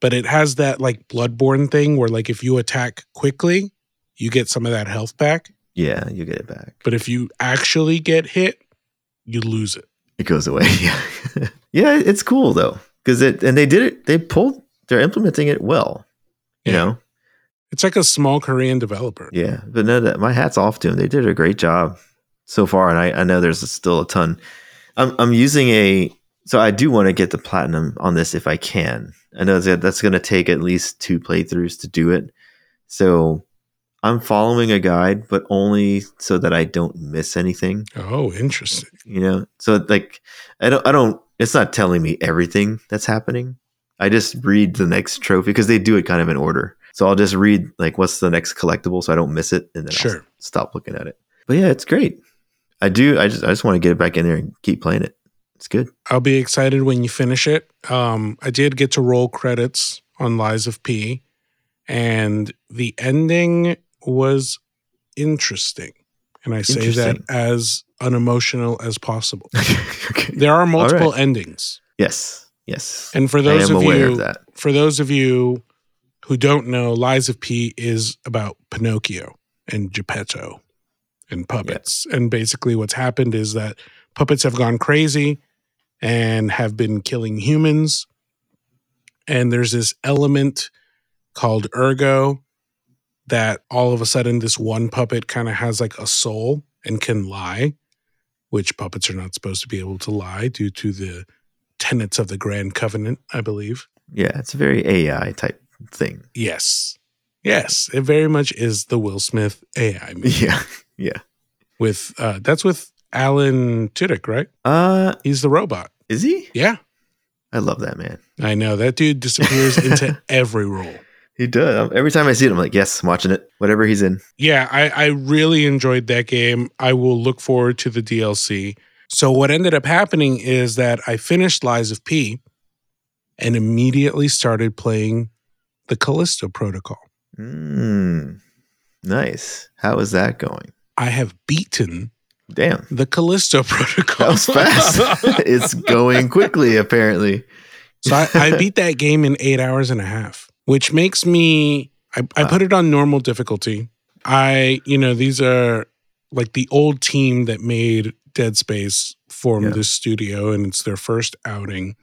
But it has that like Bloodborne thing where, like, if you attack quickly, you get some of that health back. Yeah, you get it back. But if you actually get hit, you lose it. It goes away. Yeah, yeah, it's cool though because it and they did it. They pulled. They're implementing it well. You Yeah. know. It's like a small Korean developer. Yeah, but no, that, my hat's off to them. They did a great job so far, and I, I know there's still a ton. I'm I'm using a so I do want to get the platinum on this if I can. I know that that's going to take at least two playthroughs to do it. So I'm following a guide, but only so that I don't miss anything. Oh, interesting. You know, so like I don't I don't. It's not telling me everything that's happening. I just read the next trophy because they do it kind of in order. So I'll just read like what's the next collectible so I don't miss it and then I'll stop looking at it. But yeah, it's great. I do I just I just want to get it back in there and keep playing it. It's good. I'll be excited when you finish it. Um, I did get to roll credits on Lies of P, and the ending was interesting. And I say that as unemotional as possible. okay. There are multiple right. endings. Yes. Yes. And for I those am of aware you of that. for those of you who don't know, Lies of P is about Pinocchio and Geppetto and puppets. And basically, what's happened is that puppets have gone crazy and have been killing humans. And there's this element called ergo that all of a sudden this one puppet kind of has like a soul and can lie, which puppets are not supposed to be able to lie due to the tenets of the Grand Covenant, I believe. Yeah, it's a very AI type thing. Yes. Yes, it very much is the Will Smith AI movie. Yeah. Yeah. with uh that's with Alan Tudyk, right? Uh He's the robot. Is he? Yeah. I love that man. I know. That dude disappears into every role. He does. Every time I see it, I'm like, yes, I'm watching it. Whatever he's in. Yeah, I, I really enjoyed that game. I will look forward to the DLC. So, what ended up happening is that I finished Lies of P and immediately started playing the Callisto Protocol. Mm, nice. How is that going? I have beaten Damn. the Callisto Protocol. That was fast. it's going quickly, apparently. so, I, I beat that game in eight hours and a half, which makes me, I, I put it on normal difficulty. I, you know, these are like the old team that made Dead Space formed Yeah. this studio and it's their first outing.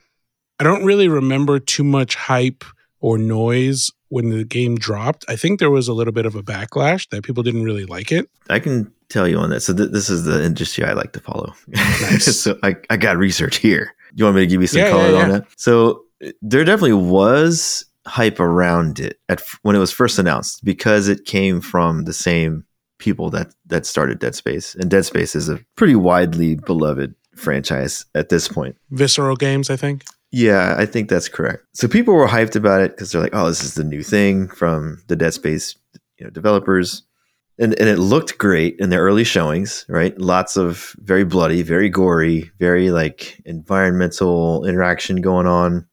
I don't really remember too much hype or noise when the game dropped. I think there was a little bit of a backlash that people didn't really like it. I can tell you on that. So th- this is the industry I like to follow. Nice. so I, I got research here. You want me to give you some Yeah, color yeah, on that? So uh, there definitely was hype around it at f- when it was first announced because it came from the same people that that started Dead Space, and Dead Space is a pretty widely beloved franchise at this point. Visceral Games, I think. Yeah, I think that's correct. So people were hyped about it because they're like, "Oh, this is the new thing from the Dead Space, you know, developers," and and it looked great in the early showings. Right, lots of very bloody, very gory, very like environmental interaction going on.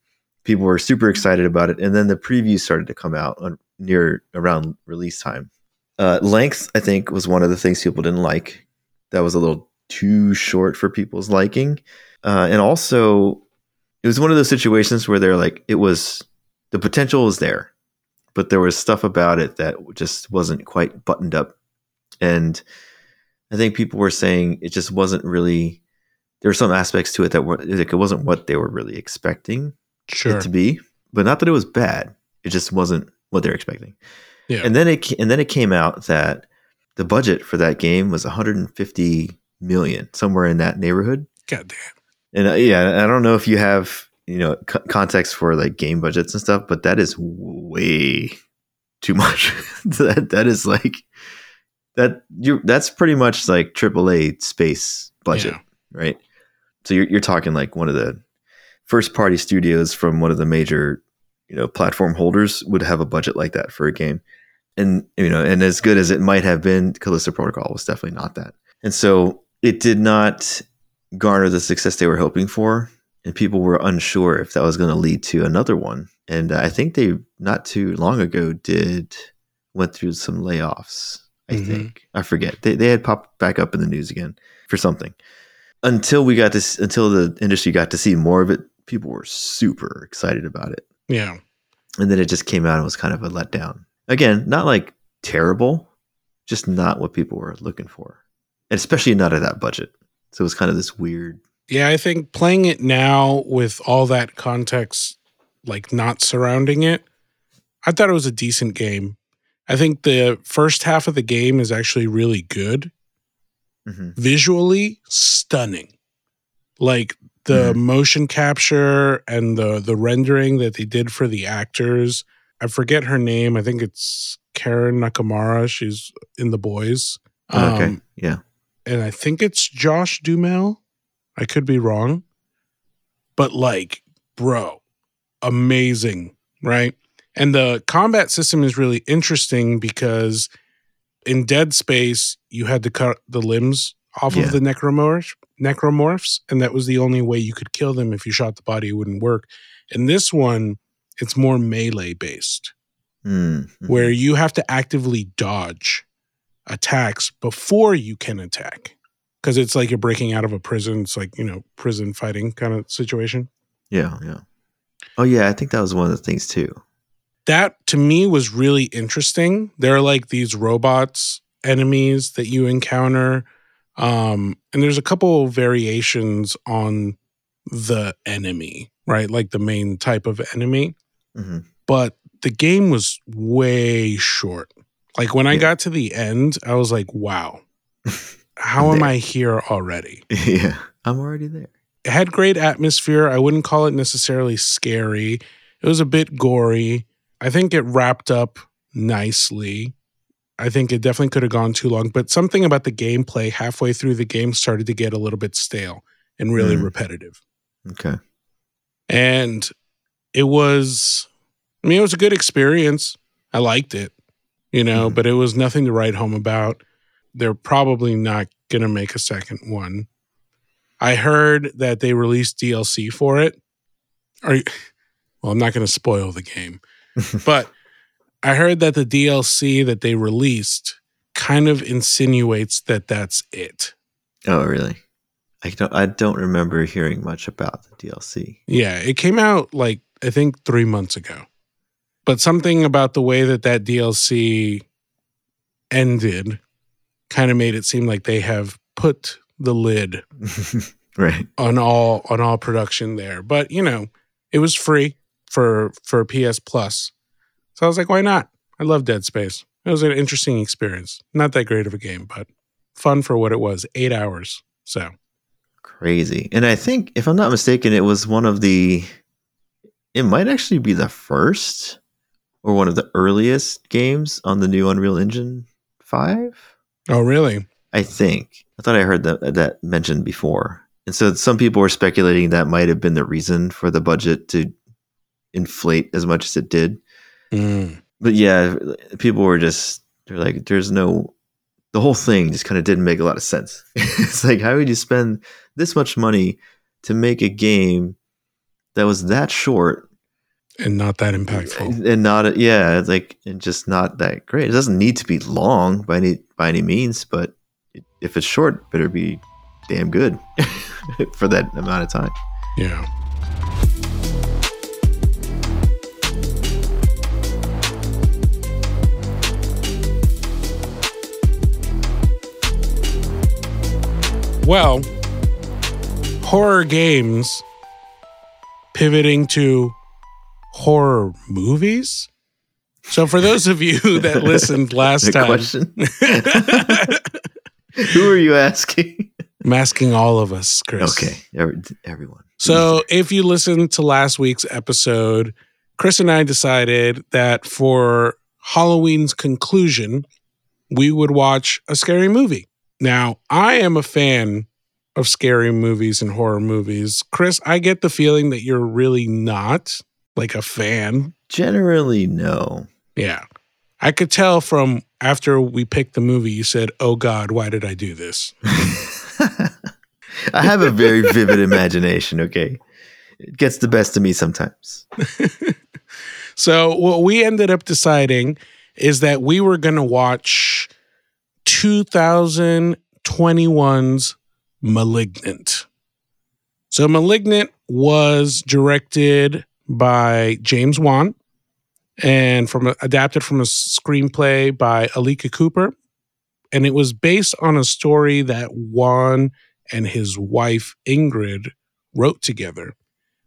People were super excited about it, and then the previews started to come out on, near around release time. Uh, length, I think, was one of the things people didn't like. That was a little too short for people's liking, uh, and also it was one of those situations where they're like it was the potential was there but there was stuff about it that just wasn't quite buttoned up and i think people were saying it just wasn't really there were some aspects to it that were like it wasn't what they were really expecting Sure. it to be but not that it was bad it just wasn't what they're expecting Yeah. and then it and then it came out that the budget for that game was 150 million somewhere in that neighborhood God damn. and uh, yeah, I don't know if you have you know c- context for like game budgets and stuff, but that is way too much. that that is like that you that's pretty much like AAA space budget, Yeah. right? So you're you're talking like one of the first party studios from one of the major you know platform holders would have a budget like that for a game, and you know, and as good as it might have been, Callisto Protocol was definitely not that, and so it did not garner the success they were hoping for and people were unsure if that was going to lead to another one. And i think they not too long ago did went through some layoffs i Mhm. think. I forget. They, they had popped back up in the news again for something. Until we got this until the industry got to see more of it people were super excited about it. Yeah. and then it just came out and was kind of a letdown again not like terrible just not what people were looking for and especially not at that budget so it was kind of this weird Yeah, I think playing it now with all that context, like not surrounding it, I thought it was a decent game. I think the first half of the game is actually really good, Mhm. visually stunning. Like the motion capture and the the rendering that they did for the actors. I forget her name. I think it's Karen Nakamura. She's in The Boys. okay Um, yeah and I think it's Josh Duhamel. I could be wrong. But like, bro, amazing, right? And the combat system is really interesting because in Dead Space, you had to cut the limbs off Yeah. of the necromorphs, necromorphs, and that was the only way you could kill them. If you shot the body, it wouldn't work. In this one, it's more melee based Mm, mhm. where you have to actively dodge attacks before you can attack because it's like you're breaking out of a prison it's like you know prison fighting kind of situation. Yeah yeah. Oh yeah i think that was one of the things too. That to me was really interesting. There are like these robots enemies that you encounter um and there's a couple variations on the enemy right? Like the main type of enemy hmm but the game was way short. Like when I got to the end, I was like, wow, how am I here already? yeah i'm already there It had great atmosphere. I wouldn't call it necessarily scary. It was a bit gory. I think it wrapped up nicely. I think it definitely could have gone too long, but something about the gameplay halfway through the game started to get a little bit stale and really Mm. repetitive. Okay. And it was, I mean, it was a good experience. I liked it, you know, Mhm. but it was nothing to write home about. They're probably not going to make a second one. I heard that they released DLC for it. Are you, well, I'm not going to spoil the game, but I heard that the DLC that they released kind of insinuates that that's it. Oh, really? I don't. I don't remember hearing much about the DLC. Yeah, it came out like I think 3 months ago. But something about the way that that DLC ended kind of made it seem like they have put the lid right. on all on all production there. But, you know, it was free for for PS Plus. So I was like, why not? I love Dead Space. It was an interesting experience. Not that great of a game, but fun for what it was. 8 hours. So, Crazy. And I think, if I'm not mistaken, it was one of the. It might actually be the first or one of the earliest games on the new Unreal Engine Five. oh really? I think. I thought I heard that that mentioned before. And so some people were speculating that might have been the reason for the budget to inflate as much as it did. Mm. But yeah, people were just they're like there's no the whole thing just kind of didn't make a lot of sense. it's like how would you spend this much money to make a game that was that short And not that impactful. and not yeah, like and just not that great. It doesn't need to be long by any by any means, but if it's short, better be damn good for that amount of time. Yeah. Well, horror games pivoting to horror movies. So, for those of you that listened last time, question. Who are you asking? I'm asking all of us, Chris. Okay, every, everyone. So, if you listened to last week's episode, Chris and I decided that for Halloween's conclusion, we would watch a scary movie. Now, I am a fan of scary movies and horror movies. Chris, I get the feeling that you're really not like a fan. generally no. Yeah. I could tell from after we picked the movie, you said, Oh God, why did I do this? I have a very vivid imagination. Okay, it gets the best of me sometimes. So what we ended up deciding is that we were going to watch 2021's Malignant. So Malignant was directed by James Wan and from a, adapted from a screenplay by Alika Cooper and it was based on a story that Wan and his wife Ingrid wrote together.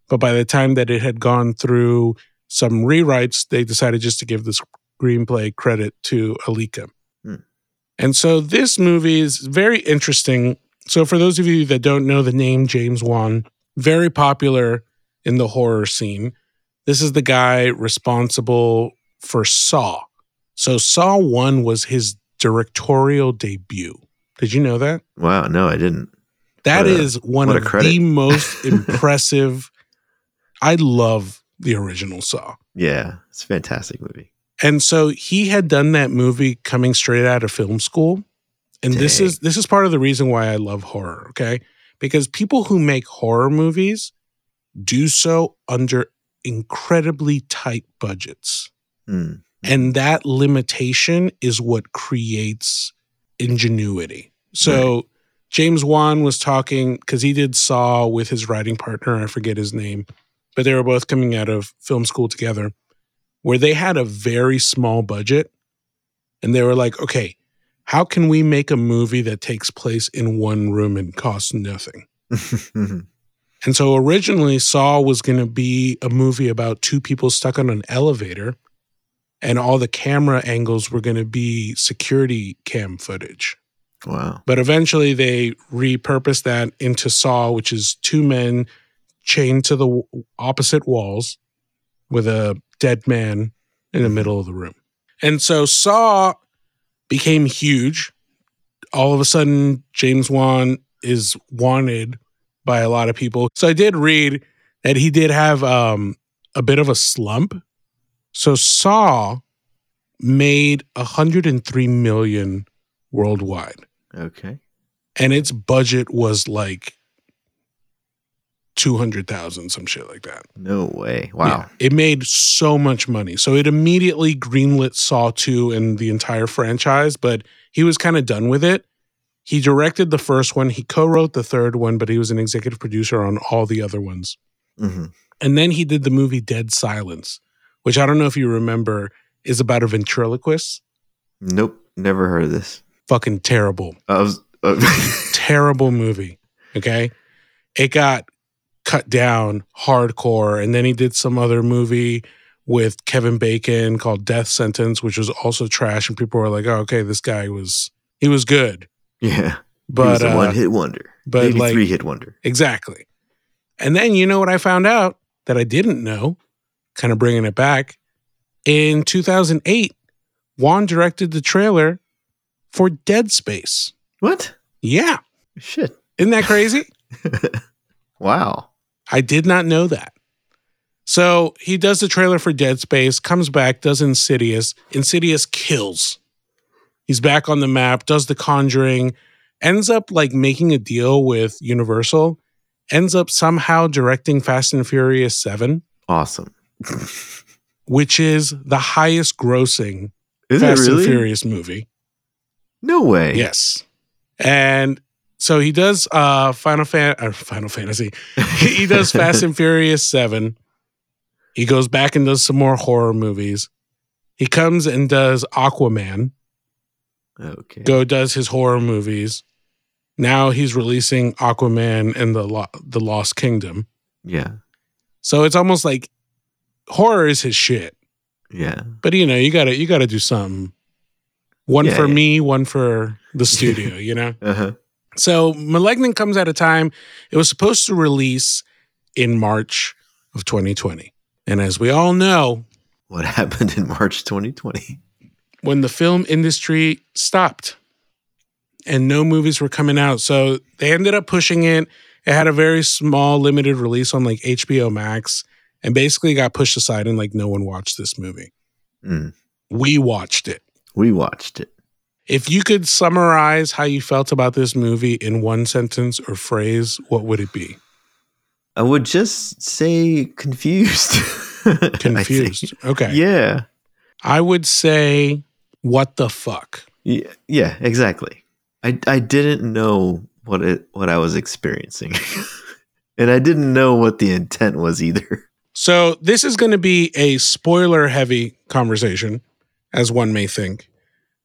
But by the time that it had gone through some rewrites, they decided just to give the screenplay credit to Alika. Hmm. And so this movie is very interesting. So, for those of you that don't know the name James Wan, very popular in the horror scene. This is the guy responsible for Saw. So, Saw 1 was his directorial debut. Did you know that? Wow, no, I didn't. That a- is one of the most impressive. I love the original Saw. Yeah, it's a fantastic movie. And so he had done that movie coming straight out of film school. And this is this is part of the reason why I love horror, okay? Because people who make horror movies do so under incredibly tight budgets. Hmm. And that limitation is what creates ingenuity. So James Wan was talking because he did Saw with his writing partner, I forget his name, but they were both coming out of film school together, where they had a very small budget. And they were like, okay, how can we make a movie that takes place in one room and costs nothing? And so originally, Saw was going to be a movie about two people stuck on an elevator, and all the camera angles were going to be security cam footage. wow. But eventually, they repurposed that into Saw, which is two men chained to the opposite walls with a dead man in the middle of the room. And so Saw became huge. All of a sudden, James Wan is wanted by a lot of people. So I did read that he did have um, a bit of a slump. So Saw made 103 million worldwide, Okay. and its budget was like 200,000, some shit like that. No way. Wow. Yeah, it made so much money. So it immediately greenlit Saw 2 and the entire franchise, but he was kind of done with it. He directed the first one, he co wrote the third one, but he was an executive producer on all the other ones. hmm And then he did the movie Dead Silence, which I don't know if you remember is about a ventriloquist. Nope. Never heard of this. Fucking terrible. Was. Uh, terrible movie. Okay. It got cut down hardcore. And then he did some other movie with Kevin Bacon called Death Sentence, which was also trash. And people were like, oh, okay, this guy was, he was good. Yeah. he was But, a uh, one hit wonder. but, Maybe like- three hit wonder. exactly. And then you know what I found out that I didn't know, kind of bringing it back. In 2008, Wan directed the trailer for Dead Space. What? Yeah. Shit. Isn't that crazy? Wow. I did not know that. So he does the trailer for Dead Space, comes back, does Insidious. Insidious kills. He's back on the map, does The Conjuring, ends up like making a deal with Universal, ends up somehow directing Fast and Furious 7, Awesome. which is the highest grossing Is Fast it and? Furious movie. No way. Yes. And so he does uh Final Fan or Final Fantasy. he does Fast and Furious 7. He goes back and does some more horror movies. He comes and does Aquaman. Okay. Go does his horror movies. Now he's releasing Aquaman and the Lo- the Lost Kingdom. Yeah. So it's almost like horror is his shit. Yeah. But you know, you got to you got to do something. One Yeah, for yeah. me, one for the studio, you know? Uh huh. So Malignant comes at a time it was supposed to release in March of 2020. And as we all know, What happened in March 2020? When the film industry stopped and no movies were coming out, so they ended up pushing it. It had a very small limited release on like HBO Max and basically got pushed aside and like no one watched this movie. Mm. We watched it. We watched it. If you could summarize how you felt about this movie in one sentence or phrase, what would it be? I would just say confused. Confused. Okay. Yeah. I would say, what the fuck? Yeah. Yeah. Exactly. I I didn't know what it what I was experiencing, and I didn't know what the intent was either. So, this is going to be a spoiler heavy conversation, as one may think.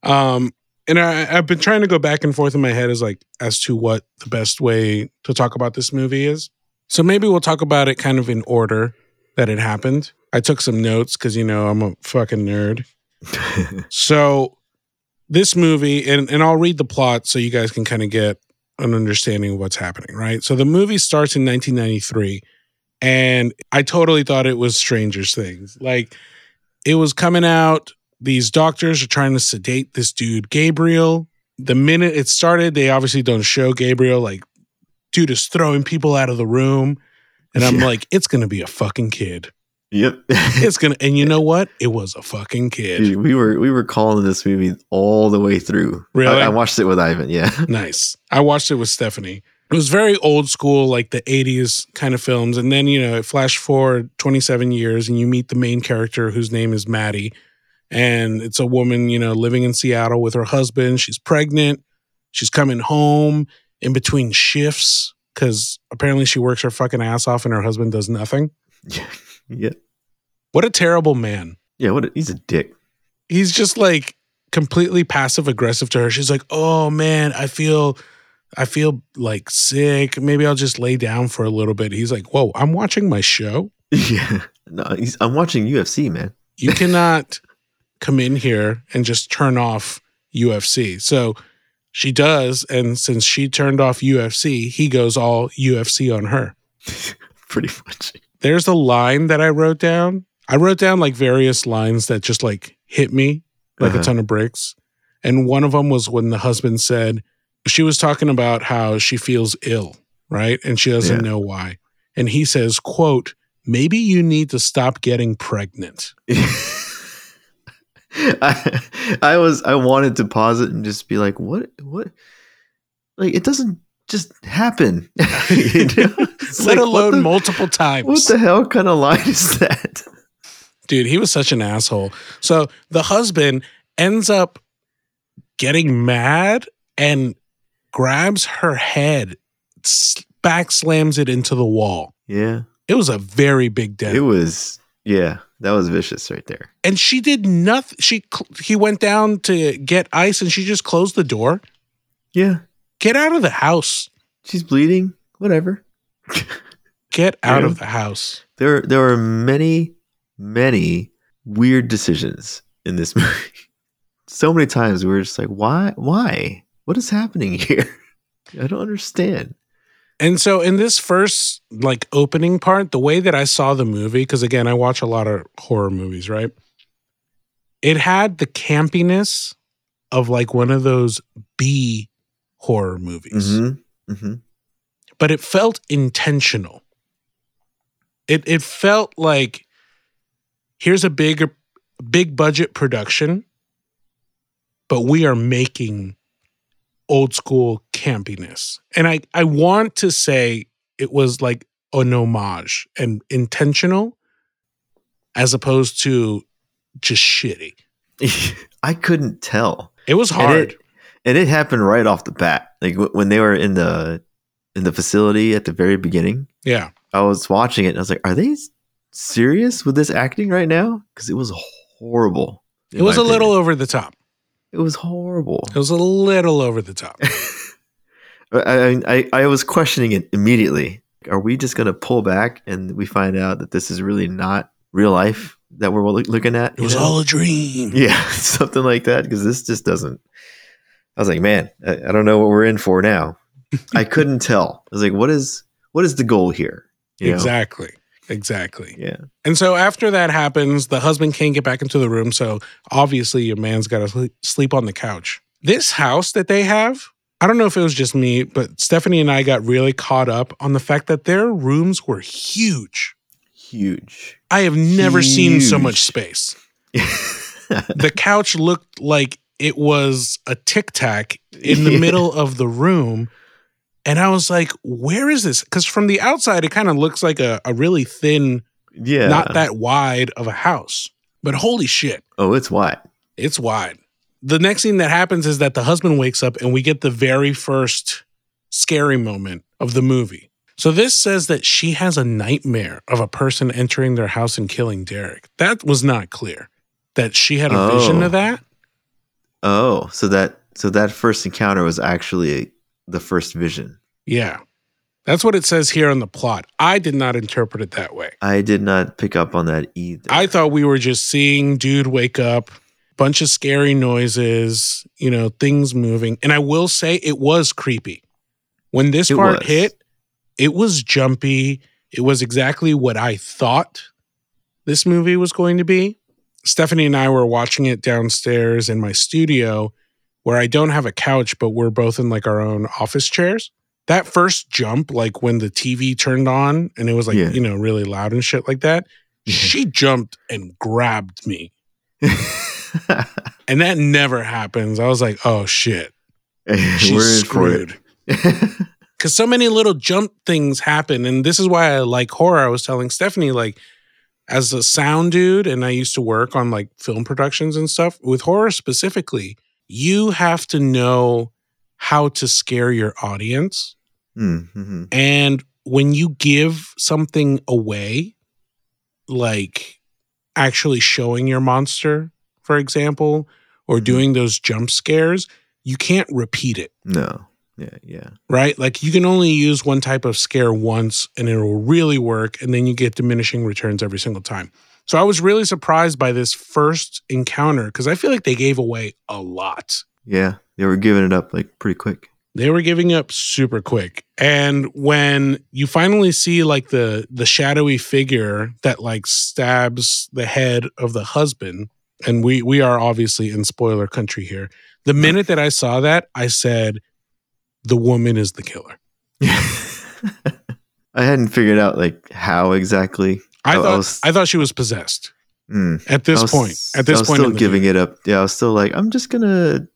Um, and I, I've been trying to go back and forth in my head as like as to what the best way to talk about this movie is. So maybe we'll talk about it kind of in order that it happened. I took some notes because you know I'm a fucking nerd. So this movie, and, and I'll read the plot so you guys can kind of get an understanding of what's happening, right? So the movie starts in 1993, and I totally thought it was Stranger Things. Like it was coming out, these doctors are trying to sedate this dude, Gabriel. The minute it started, they obviously don't show Gabriel, like, dude is throwing people out of the room. And I'm Yeah. like, it's gonna be a fucking kid. Yep. It's gonna, and you know what? It was a fucking kid. Dude, we were we were calling this movie all the way through. Really? I, I watched it with Ivan. Yeah. Nice. I watched it with Stephanie. It was very old school, like the 80s kind of films. And then, you know, it flashed forward 27 years and you meet the main character whose name is Maddie. And it's a woman, you know, living in Seattle with her husband. She's pregnant. She's coming home in between shifts because apparently she works her fucking ass off and her husband does nothing. Yeah. Yeah. What a terrible man. Yeah. What? A, he's a dick. he's just like completely passive aggressive to her. She's like, "Oh man, I feel I feel like sick. Maybe I'll just lay down for a little bit." He's like, "Whoa, I'm watching my show. Yeah. No, he's, I'm watching UFC, man. You cannot come in here and just turn off UFC." So she does, and since she turned off UFC, he goes all UFC on her. Pretty much. There's a line that I wrote down. I wrote down like various lines that just like hit me like Uh-huh. a ton of bricks. And one of them was when the husband said, she was talking about how she feels ill. right? And she doesn't Yeah. know why. And he says, quote, maybe you need to stop getting pregnant. I, I was I wanted to pause it and just be like, what what like it doesn't just happen. You know? Let like, alone the- multiple times. What the hell kind of line is that? Dude, he was such an asshole. So the husband ends up getting mad and grabs her head, back slams it into the wall. Yeah. It was a very big dent. It was yeah, that was vicious right there. and she did nothing. She he went down to get ice and she just closed the door. Yeah. Get out of the house. She's bleeding. Whatever. Get out Yeah. of the house. There there were many, many weird decisions in this movie. so many times we were just like, why why? What is happening here? I don't understand. And so in this first like opening part, the way that I saw the movie, because again, I watch a lot of horror movies, right? It had the campiness of like one of those B horror movies, Mm-hmm. Mm-hmm. but it felt intentional. It it felt like here's a big big budget production, but we are making old school campiness. And I I want to say it was like an homage and intentional as opposed to just shitty. I couldn't tell. It was hard. it, and it happened right off the bat. Like w- when they were in the in the facility at the very beginning, yeah. I was watching it and I was like, "Are they serious with this acting right now?" Because it was horrible. It was a little over the top. It was horrible. It was a little over the top. I, I I was questioning it immediately. Are we just going to pull back and we find out that this is really not real life that we're looking at? It was know? all a dream. yeah, something like that. Because this just doesn't. I was like, man, I, I don't know what we're in for now. I couldn't tell. I was like, what is what is the goal here? You know? Exactly. Exactly. Yeah. And so after that happens, the husband can't get back into the room. So obviously, your man's got to sleep on the couch. This house that they have, I don't know if it was just me, but Stephanie and I got really caught up on the fact that their rooms were huge. Huge. I have never seen so much space. The couch looked like it was a tic tac in the Yeah. middle of the room. And I was like, where is this? Because from the outside, it kind of looks like a, a really thin yeah. not that wide of a house. But holy shit, Oh, it's wide. it's wide. The next thing that happens is that the husband wakes up and we get the very first scary moment of the movie. So this says that she has a nightmare of a person entering their house and killing Derek. That was not clear. That she had a vision Oh. of that. Oh, so that so that first encounter was actually the first vision. Yeah. That's what it says here on the plot. I did not interpret it that way. I did not pick up on that either. I thought we were just seeing dude wake up, bunch of scary noises, you know, things moving. And I will say it was creepy. When this It part was. hit, it was jumpy. It was exactly what I thought this movie was going to be. Stephanie and I were watching it downstairs in my studio where I don't have a couch, but we're both in like our own office chairs. That first jump, like when the TV turned on and it was like, Yeah. you know, really loud and shit like that, she jumped and grabbed me. And that never happens. I was like, oh shit, she's We're in for it. screwed. Because so many little jump things happen. And this is why I like horror. I was telling Stephanie, like, as a sound dude, and I used to work on like film productions and stuff, with horror specifically, you have to know how to scare your audience. Mm-hmm. And when you give something away, like actually showing your monster, for example, or Mhm. doing those jump scares, you can't repeat it, No. Yeah. Yeah. right? Like you can only use one type of scare once and it will really work. And then you get diminishing returns every single time. So I was really surprised by this first encounter because I feel like they gave away a lot. Yeah. They were giving it up like pretty quick. They were giving up super quick. And when you finally see like the the shadowy figure that like stabs the head of the husband, and we we are obviously in spoiler country here. The minute that I saw that, I said the woman is the killer. I hadn't figured out like how exactly. I I- I thought was- I thought she was possessed Mm. at this was- point. At this I was point, still giving movie. it up. Yeah, I was still like, I'm just gonna,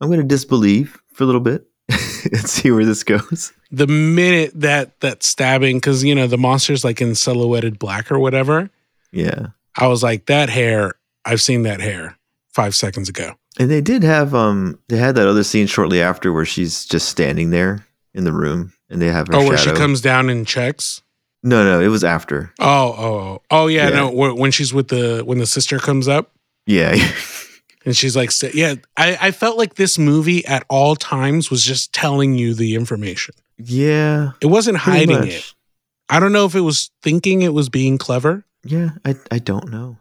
I'm gonna disbelieve for a little bit and see where this goes. the minute that that stabbing, because you know the monster's like in silhouetted black or whatever. Yeah, I was like, that hair. I've seen that hair five seconds ago. And they did have, um, they had that other scene shortly after where she's just standing there in the room, and they have her Oh, where she comes down and checks. No, no, it was after. Oh, oh, oh, oh, yeah, Yeah. no. When she's with the when the sister comes up Yeah, and she's like, yeah, I, I felt like this movie at all times was just telling you the information. yeah, It wasn't hiding much. it. I don't know if it was thinking it was being clever, Yeah, I, I don't know.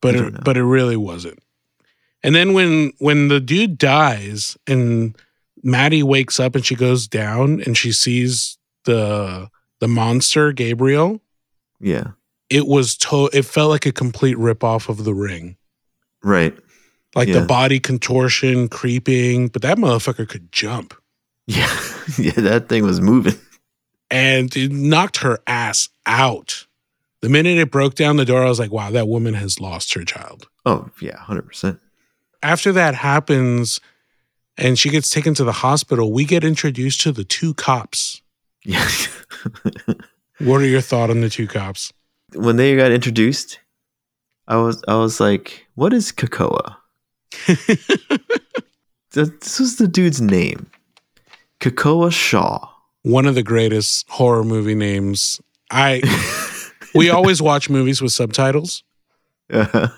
but I don't it, know. but it really wasn't. And then when when the dude dies and Maddie wakes up and she goes down and she sees the the monster Gabriel, Yeah, it was to it felt like a complete ripoff of the ring. right. Like Yeah. the body contortion, creeping, but that motherfucker could jump. Yeah, yeah, that thing was moving. And it knocked her ass out. The minute it broke down the door, I was like, wow, that woman has lost her child. Oh yeah, hundred percent. After that happens and she gets taken to the hospital, we get introduced to the two cops. Yeah. What are your thoughts on the two cops? when they got introduced, I was I was like, "What is Kekoa?" This was the dude's name, Kekoa Shaw. One of the greatest horror movie names. I we always watch movies with subtitles. Uh,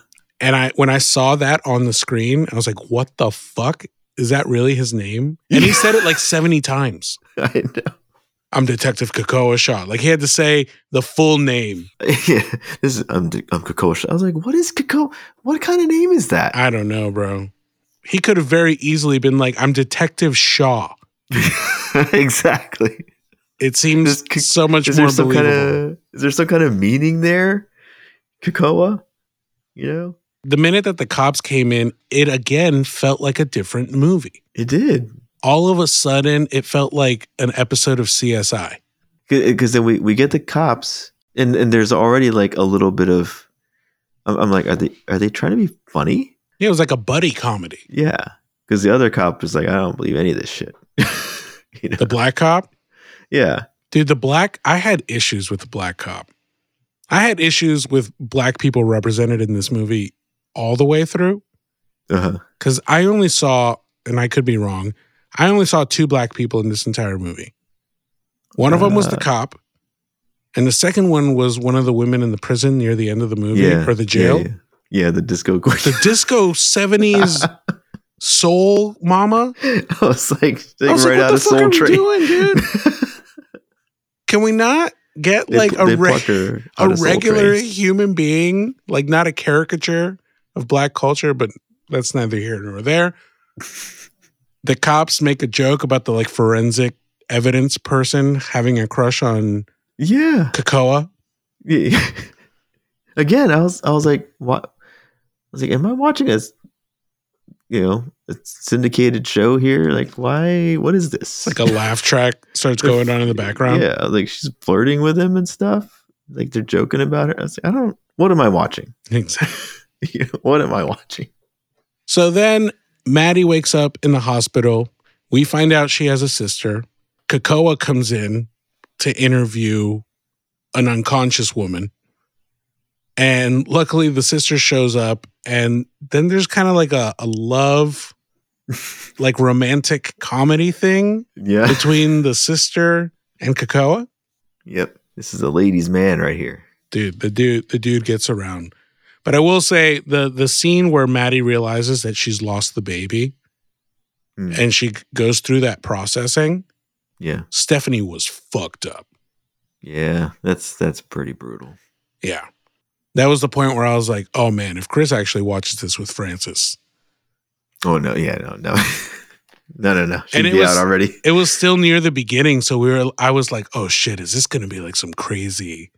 And I when I saw that on the screen, I was like, what the fuck? Is that really his name? And he said it like 70 times. I know. I'm Detective Kekoa Shaw. Like he had to say the full name. Yeah, this is I'm, I'm Kekoa Shaw. I was like, "What is Kekoa? What kind of name is that?" I don't know, bro. He could have very easily been like, I'm Detective Shaw. exactly. It seems Is so much more believable. kind of is there some kind of meaning there, Kekoa? You know, the minute that the cops came in, it again felt like a different movie. it did. All of a sudden, it felt like an episode of CSI. because uh, then we, we get the cops and, and there's already like a little bit of I'm, I'm like are they are they trying to be funny Yeah, it was like a buddy comedy. yeah because the other cop is like i don't believe any of this shit you know The black cop, yeah dude, the black, I had issues with the black cop. I had issues with black people represented in this movie all the way through uh-huh. because I only saw, and I could be wrong, I only saw two black people in this entire movie. One of them was the Uh. cop, and the second one was one of the women in the prison near the end of the movie yeah or the jail. yeah, yeah. Yeah, the disco queen The disco 70s soul mama. i was like, I was right like, out what the of fuck soul are we train doing, dude? Can we not get like pu- a, they re- a out of Soul regular human being, like not a caricature of black culture, but that's neither here nor there. the cops make a joke about the like forensic evidence person having a crush on yeah Kekoa. Yeah. Again, I was I was like, what? I was like, am I watching a, you know, a syndicated show here? Like, why? What is this? Like a laugh track starts going on in the background. Yeah, like she's flirting with him and stuff. Like they're joking about her. I was like, I don't. What am I watching? Know, what am I watching? So then Maddie wakes up in the hospital. We find out she has a sister. Kekoa comes in to interview an unconscious woman. And luckily the sister shows up. And then there's kind of like a, a love, like romantic comedy thing Yeah. between the sister and Kekoa. yep. This is a ladies' man right here. Dude, the dude, the dude gets around. But I will say the the scene where Maddie realizes that she's lost the baby Hmm. and she goes through that processing, Yeah. Stephanie was fucked up. Yeah. That's that's pretty brutal. Yeah. That was the point where I was like, oh man, if Chris actually watches this with Francis, Oh no. Yeah. No. No. no. No. No. She'd it be was- out already. it was still near the beginning. So we were, I was like, oh shit, is this going to be like some crazy?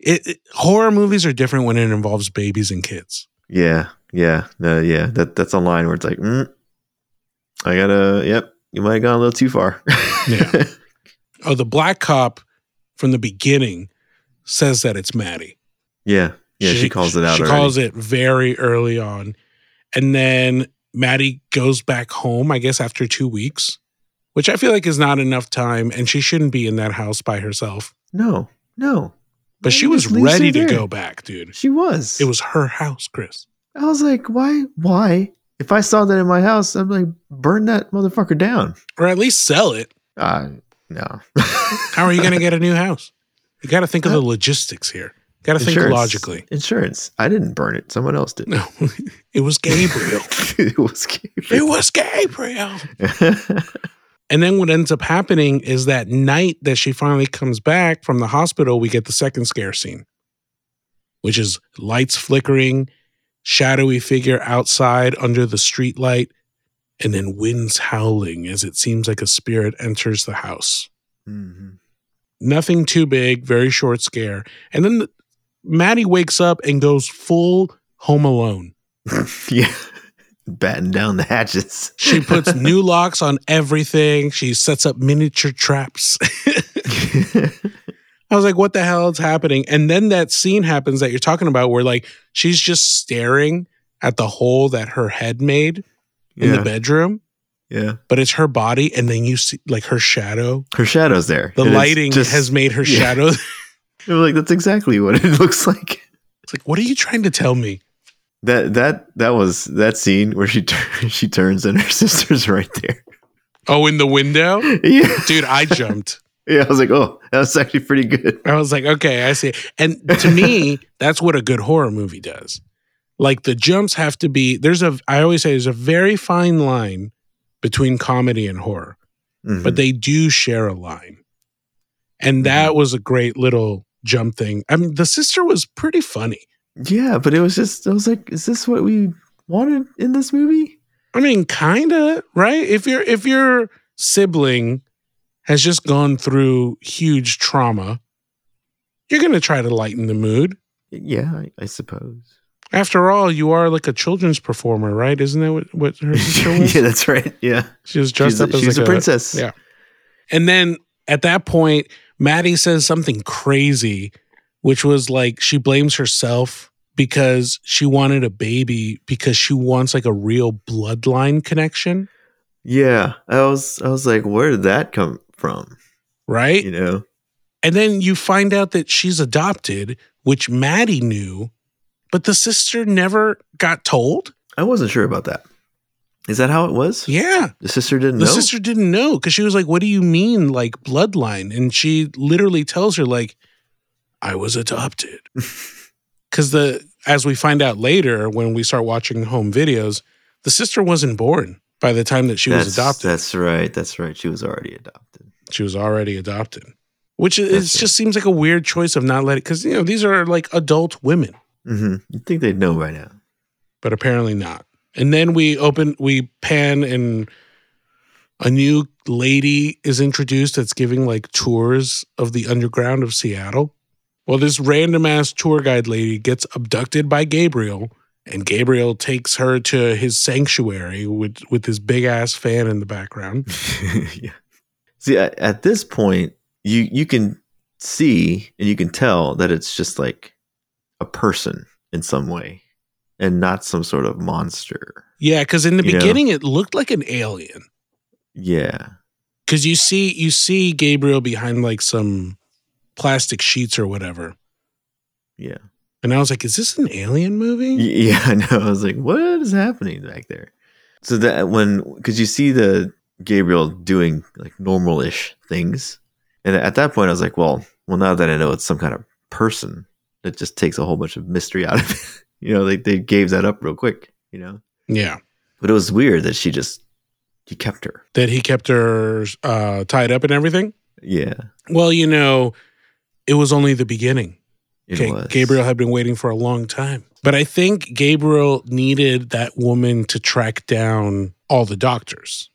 It, it- horror movies are different when it involves babies and kids. Yeah, yeah, no, yeah. That that's a line where it's like, mm, I gotta. Yep, you might have gone a little too far. Yeah. Oh, the black cop from the beginning says that it's Maddie. Yeah. Yeah, she, calls it out. She already. calls it very early on. And then Maddie goes back home, I guess, after two weeks, which I feel like is not enough time. And she shouldn't be in that house by herself. No, no. But she was ready to go back, dude. She was. It was her house, Chris. I was like, why? Why? If I saw that in my house, I'm like, burn that motherfucker down. Or at least sell it. Uh, no. How are you going to get a new house? You got to think of the logistics here. Got to think logically. Insurance. I didn't burn it. Someone else did. No, it was Gabriel. it was Gabriel. it was Gabriel. And then what ends up happening is that night that she finally comes back from the hospital, we get the second scare scene, which is lights flickering, shadowy figure outside under the streetlight, and then winds howling as it seems like a spirit enters the house. Mhm. Nothing too big, very short scare. And then the, Maddie wakes up and goes full home alone. yeah. Batten down the hatches. She puts new locks on everything. She sets up miniature traps. I was like, what the hell is happening? And then that scene happens that you're talking about where like she's just staring at the hole that her head made in yeah. the bedroom, yeah. but it's her body. And then you see like her shadow. Her shadow's there. The it's lighting just- has made her yeah. shadow. Like, that's exactly what it looks like. It's like, what are you trying to tell me? That that that was that scene where she tur- she turns and her sister's right there. Oh, in the window? Yeah. Dude, I jumped. Yeah. I was like, oh, that was actually pretty good. I was like, okay, I see. And to me, that's what a good horror movie does. Like the jumps have to be there's a I always say there's a very fine line between comedy and horror, Mhm. but they do share a line. And that was a great little jump thing. I mean, the sister was pretty funny. Yeah, but it was just I was like, is this what we wanted in this movie? I mean, kind of, right? If your if your sibling has just gone through huge trauma, you're going to try to lighten the mood. Yeah, I, I suppose. After all, you are like a children's performer, right? Isn't that what, what her sister was? yeah, that's right. Yeah, She was dressed she's, up a, as she's like a princess. yeah. And then at that point, Maddie says something crazy, which was like she blames herself because she wanted a baby because she wants like a real bloodline connection, yeah. I was I was like, where did that come from? right? You know? And then you find out that she's adopted, which Maddie knew, but the sister never got told. I wasn't sure about that. Is that how it was? Yeah. The sister didn't The know. sister didn't know because she was like, What do you mean, like bloodline? And she literally tells her, like, I was adopted. Because the as we find out later when we start watching home videos, the sister wasn't born by the time that she that's, was adopted. That's right. That's right. She was already adopted. She was already adopted. Which is, it just seems like a weird choice of not letting because you know, these are like adult women. hmm You'd think they'd know by now. but apparently not. And then we open, we pan, and a new lady is introduced that's giving like tours of the underground of Seattle. Well, this random ass tour guide lady gets abducted by Gabriel, and Gabriel takes her to his sanctuary with with his big ass fan in the background. yeah. See, at, at this point, you you can see and you can tell that it's just like a person in some way, and not some sort of monster. Yeah, because in the You know? beginning it looked like an alien. Yeah. Because you see, you see Gabriel behind like some plastic sheets or whatever, Yeah. and I was like, "Is this an alien movie?" Yeah, I know. I was like, what is happening back there? So that when, because you see the Gabriel doing like normal ish things. And at that point, I was like, well, well, now that I know it's some kind of person, it just takes a whole bunch of mystery out of it. you know, they, they gave that up real quick, you know? Yeah. But it was weird that she just, he kept her. that he kept her uh, tied up and everything? Yeah. Well, you know, it was only the beginning. It Okay, was. Gabriel had been waiting for a long time. But I think Gabriel needed that woman to track down all the doctors,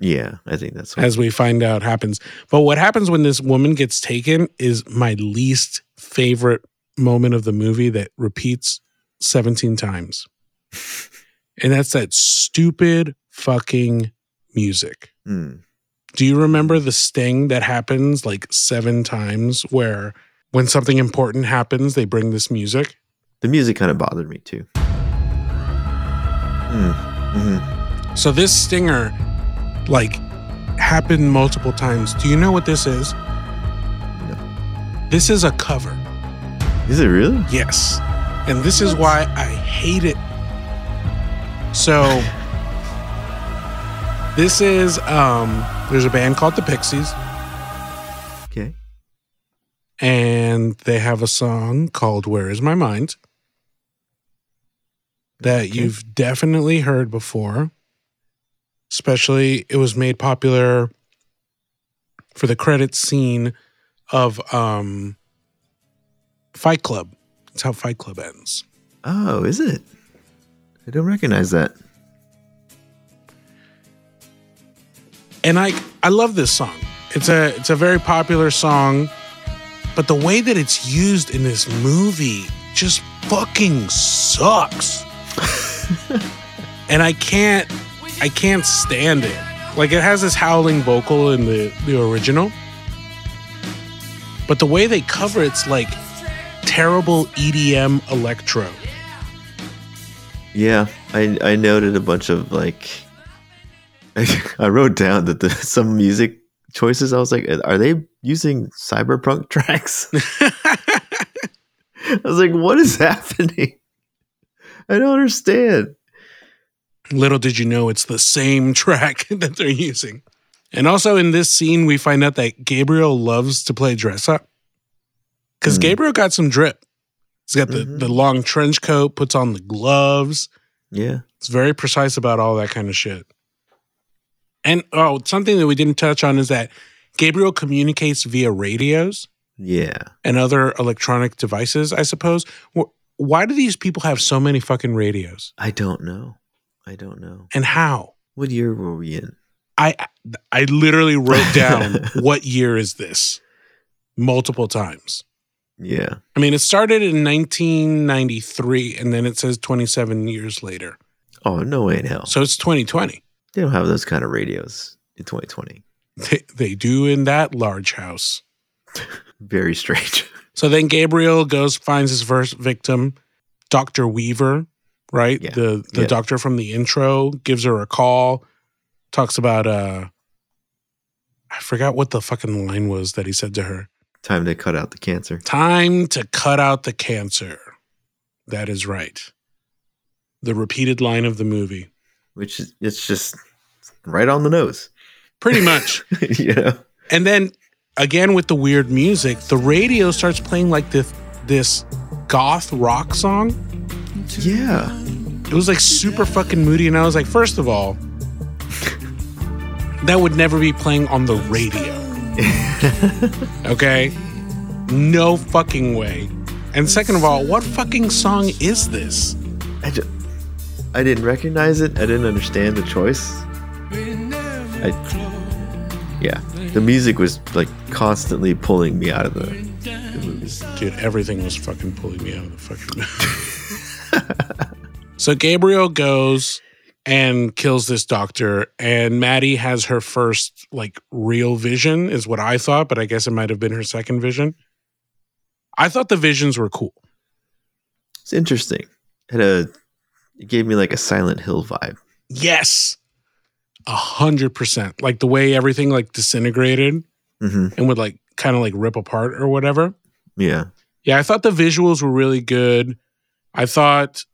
Yeah, I think that's what. as we find out happens. But what happens when this woman gets taken is my least favorite moment of the movie that repeats 17 times. And that's that stupid fucking music. Hmm. Do you remember the sting that happens like seven times where when something important happens, they bring this music? The music kind of bothered me too. Mm. hmm So this stinger like happened multiple times. Do you know what this is? No. This is a cover. Is it really? Yes. And this is why I hate it. So this is um there's a band called the Pixies Okay. and they have a song called Where Is My Mind that Okay. you've definitely heard before. Especially it was made popular for the credit scene of um Fight Club. That's how Fight Club ends. Oh, is it? I don't recognize that. And I I love this song. It's a it's a very popular song, but the way that it's used in this movie just fucking sucks. and I can't I can't stand it. Like it has this howling vocal in the the original. But the way they cover it's like terrible EDM electro. Yeah, I I noted a bunch of like. I wrote down that the some music choices. I was like, are they using cyberpunk tracks? I was like, what is happening? I don't understand. Little did you know it's the same track that they're using. And also in this scene, we find out that Gabriel loves to play dress up. Because Hmm. Gabriel got some drip. He's got the, Mhm. the long trench coat, puts on the gloves. Yeah. It's very precise about all that kind of shit. And oh, something that we didn't touch on is that Gabriel communicates via radios Yeah. and other electronic devices, I suppose. Why do these people have so many fucking radios? I don't know. I don't know. And how? What year were we in? I I literally wrote down what year is this multiple times. Yeah. I mean, it started in 1993 and then it says 27 years later. Oh, no way in hell. So it's 2020. They don't have those kind of radios in 2020. They, they do in that large house. Very strange. So then Gabriel goes finds his first victim, Dr. Weaver, right? Yeah. The the Yeah. doctor from the intro gives her a call, talks about uh I forgot what the fucking line was that he said to her. Time to cut out the cancer. Time to cut out the cancer. That is right. The repeated line of the movie. Which is it's just right on the nose. Pretty much. you know? and then again with the weird music, the radio starts playing like this this goth rock song. Yeah. It was like super fucking moody and I was like, first of all, that would never be playing on the radio. okay? No fucking way. And second of all, what fucking song is this? I, ju- I didn't recognize it. I didn't understand the choice. I, yeah, the music was like constantly pulling me out of the, the movie. Dude, everything was fucking pulling me out of the fucking So Gabriel goes and kills this doctor, and Maddie has her first like real vision, is what I thought, but I guess it might have been her second vision. I thought the visions were cool. It's interesting. Had uh, a it gave me like a Silent Hill vibe. Yes. A hundred percent. Like the way everything like disintegrated hmm and would like kind of like rip apart or whatever. Yeah, Yeah, I thought the visuals were really good. I thought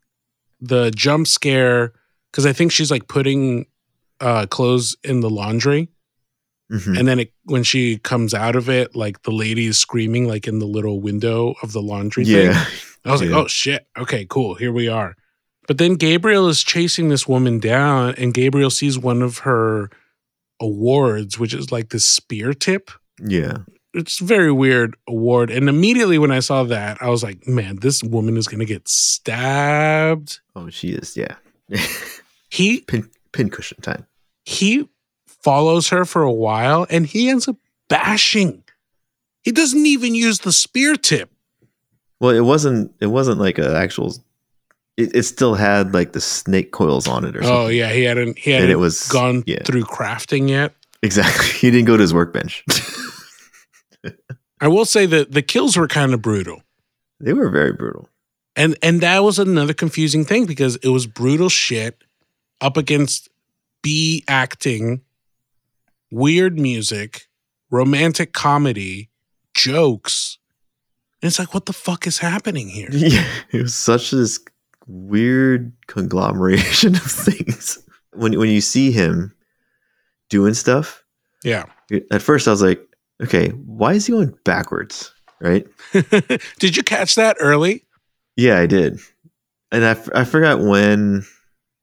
the jump scare because I think she's like putting uh, clothes in the laundry, hmm and then it, when she comes out of it, like the lady is screaming like in the little window of the laundry thing. yeah, I was like, oh shit, okay, cool, here we are. But then Gabriel is chasing this woman down, and Gabriel sees one of her awards, which is like this spear tip yeah. it's a very weird award. And immediately when I saw that, I was like, man, this woman is gonna get stabbed. Oh, she is. Yeah, He pin pincushion time. he follows her for a while and he ends up bashing. He doesn't even use the spear tip. Well, it wasn't. It wasn't like an actual. It, it still had like the snake coils on it or oh, something. Oh yeah, he hadn't he hadn't it was gone yeah. through crafting yet. Exactly. He didn't go to his workbench. I will say that the kills were kind of brutal. they were very brutal. And and that was another confusing thing because it was brutal shit up against B acting, weird music, romantic comedy, jokes. And it's like, what the fuck is happening here? Yeah, it was such this weird conglomeration of things. When when you see him doing stuff, Yeah. at first I was like, okay, why is he going backwards? Right? Did you catch that early? Yeah, I did, and I, f- I forgot when,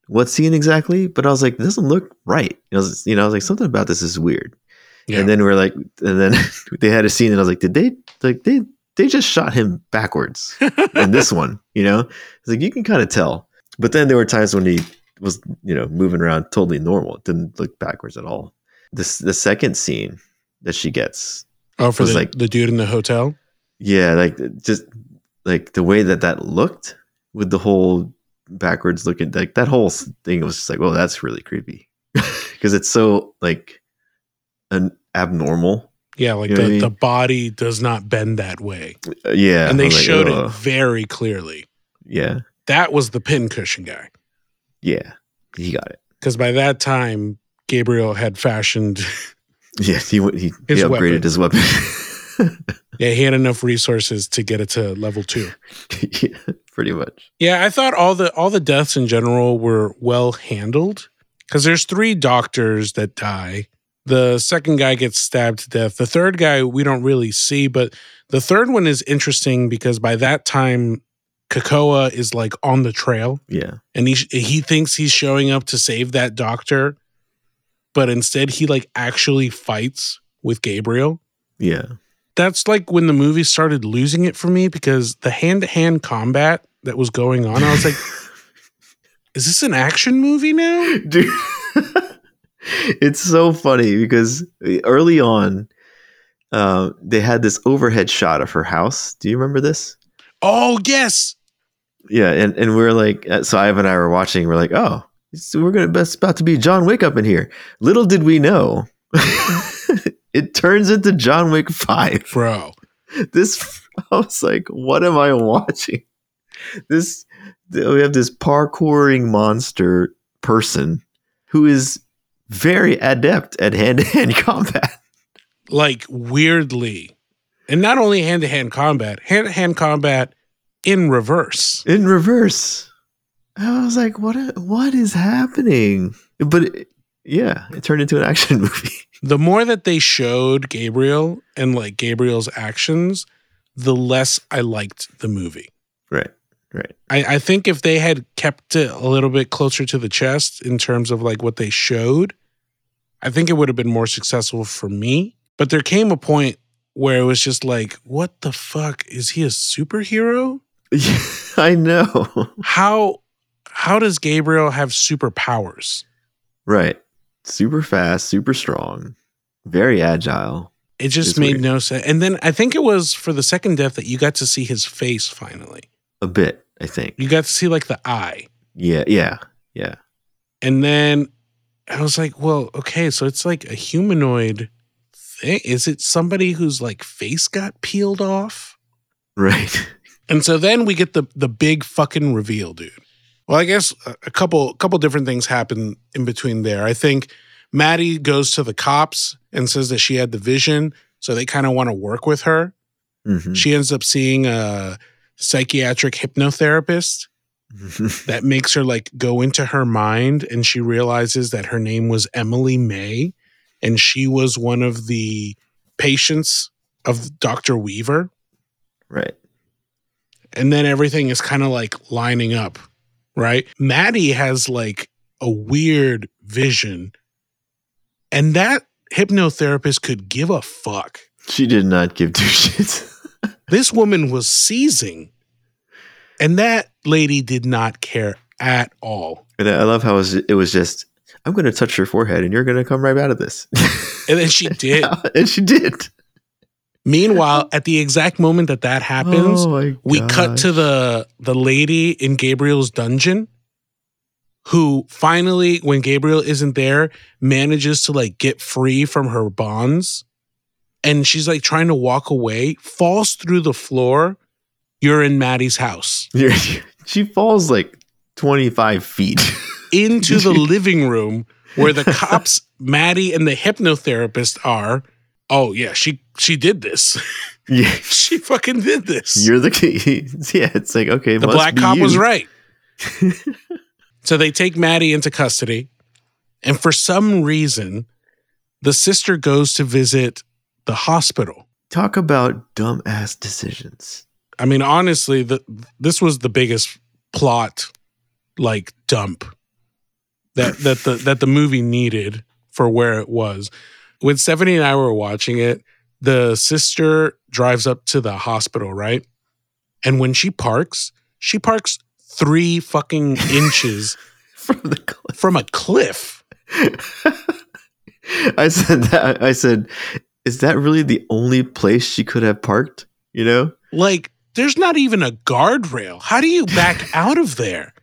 what scene exactly, but I was like, this doesn't look right. I was, you know, I was like, something about this is weird. Yeah. And then we're like, and then they had a scene, and I was like, did they like they they just shot him backwards in this one? You know, it's like you can kind of tell. But then there were times when he was, you know, moving around totally normal. It didn't look backwards at all. This the second scene that she gets, oh, for the, like- the dude in the hotel? yeah, like just like the way that that looked with the whole backwards looking, like that whole thing was just like, well, that's really creepy because it's so like an abnormal. Yeah, like You know the, I mean? the body does not bend that way. Uh, yeah, and they like, showed it very clearly. Yeah, That was the pincushion guy. yeah, he got it. Because by that time, Gabriel had fashioned, Yeah, he he, he upgraded weapon. his weapon. yeah, he had enough resources to get it to level two. yeah, pretty much. Yeah, I thought all the all the deaths in general were well handled. Because there's three doctors that die. The second guy gets stabbed to death. The third guy we don't really see, but the third one is interesting because by that time, Kekoa is like on the trail. Yeah, and he he thinks he's showing up to save that doctor, but instead he like actually fights with Gabriel. yeah, That's like when the movie started losing it for me because the hand to hand combat that was going on, I was like, is this an action movie now? dude. it's so funny because early on, uh, they had this overhead shot of her house. Do you remember this? Oh yes, Yeah, and, and we're like, uh, so Ivan and I were watching. We're like, oh, so we're gonna it's about to be John Wick up in here. Little did we know, it turns into John Wick Five. bro. This I was like, what am I watching? This we have this parkouring monster person who is very adept at hand to hand combat. Like weirdly, and not only hand to hand combat, hand to hand combat in reverse. in reverse. I was like, what? What is happening? But it, yeah, it turned into an action movie. the more that they showed Gabriel and like Gabriel's actions, the less I liked the movie. right, right. I, I think if they had kept it a little bit closer to the chest in terms of like what they showed, I think it would have been more successful for me. But there came a point where it was just like, what the fuck? Is he a superhero? I know. How how does Gabriel have superpowers? right. Super fast, super strong, very agile. It just It's made weird. no sense. And then I think it was for the second death that you got to see his face finally. A bit, I think. You got to see like the eye. Yeah, yeah, yeah. And then I was like, well, okay, so it's like a humanoid thing. Is it somebody whose like face got peeled off? Right. And so then we get the the big fucking reveal, dude. Well, I guess a a couple couple different things happen in between there. I think Maddie goes to the cops and says that she had the vision, so they kind of want to work with her. Mhm. She ends up seeing a psychiatric hypnotherapist that makes her like go into her mind and she realizes that her name was Emily May and she was one of the patients of Dr. Weaver right. and then everything is kind of like lining up, right? Maddie has like a weird vision and that hypnotherapist could give a fuck. She did not give two shits. This woman was seizing and that lady did not care at all. And I love how it was, just, I'm going to touch your forehead and you're going to come right out of this. And then she did. and she did. Meanwhile, at the exact moment that that happens, Oh we cut to the the lady in Gabriel's dungeon who finally, when Gabriel isn't there, manages to like get free from her bonds. And she's like trying to walk away, falls through the floor. You're in Maddie's house she falls like 25 feet. into the living room where the cops, Maddie and the hypnotherapist are. Oh yeah, she she did this. yeah. she fucking did this. You're the key. Yeah, it's like, okay, the must black cop was right. so they take Maddie into custody. And for some reason, the sister goes to visit the hospital. Talk about dumbass decisions. I mean, honestly, the, this was the biggest plot like dump that that the that the movie needed for where it was. When Stephanie and I were watching it, the sister drives up to the hospital, right? And when she parks, she parks three fucking inches From the cliff. from a cliff. I said that. I said, is that really the only place she could have parked? You know? Like, there's not even a guardrail. How do you back out of there?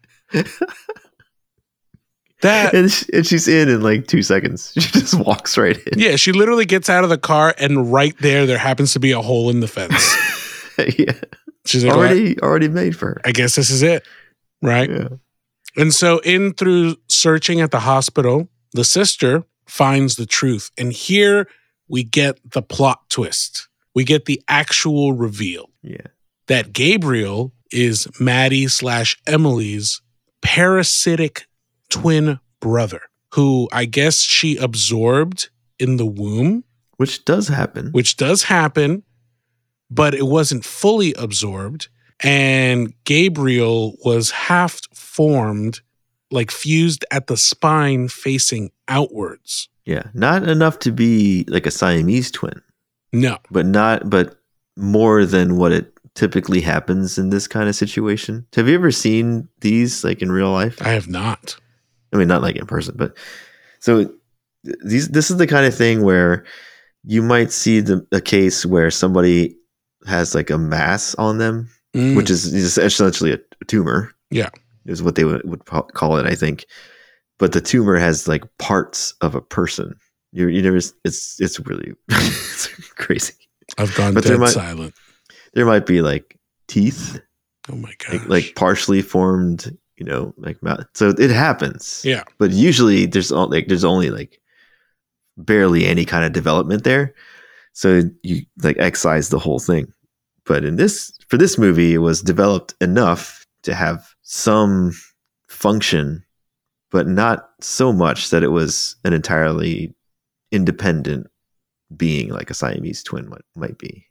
That And, she, and she's in in like two seconds. She just walks right in. yeah, she literally gets out of the car, and right there, there happens to be a hole in the fence. yeah. She's like, "Well, Already, already made for her. I guess this is it, right? Yeah. And so, in through searching at the hospital, the sister finds the truth. And here we get the plot twist. We get the actual reveal Yeah. That Gabriel is Maddie slash Emily's parasitic twin brother, who I guess she absorbed in the womb, Which does happen. which does happen, but it wasn't fully absorbed. And Gabriel was half formed, like fused at the spine facing outwards. yeah. Not enough to be like a Siamese twin, No, but not, but more than what it typically happens in this kind of situation. Have you ever seen these like in real life? I have not. I mean, not like in person, but so these this is the kind of thing where you might see the a case where somebody has like a mass on them, Mm, which is, is essentially a tumor. Yeah. is what they would, would call it, I think. But the tumor has like parts of a person. You you never. It's it's really it's crazy. I've gone but dead might- silent. There might be like teeth, Oh my god! like, like partially formed. You know, like mouth. So it happens. Yeah. but usually there's all, like there's only like barely any kind of development there so you like excise the whole thing but in this for this movie it was developed enough to have some function but not so much that it was an entirely independent being like a siamese twin might, might be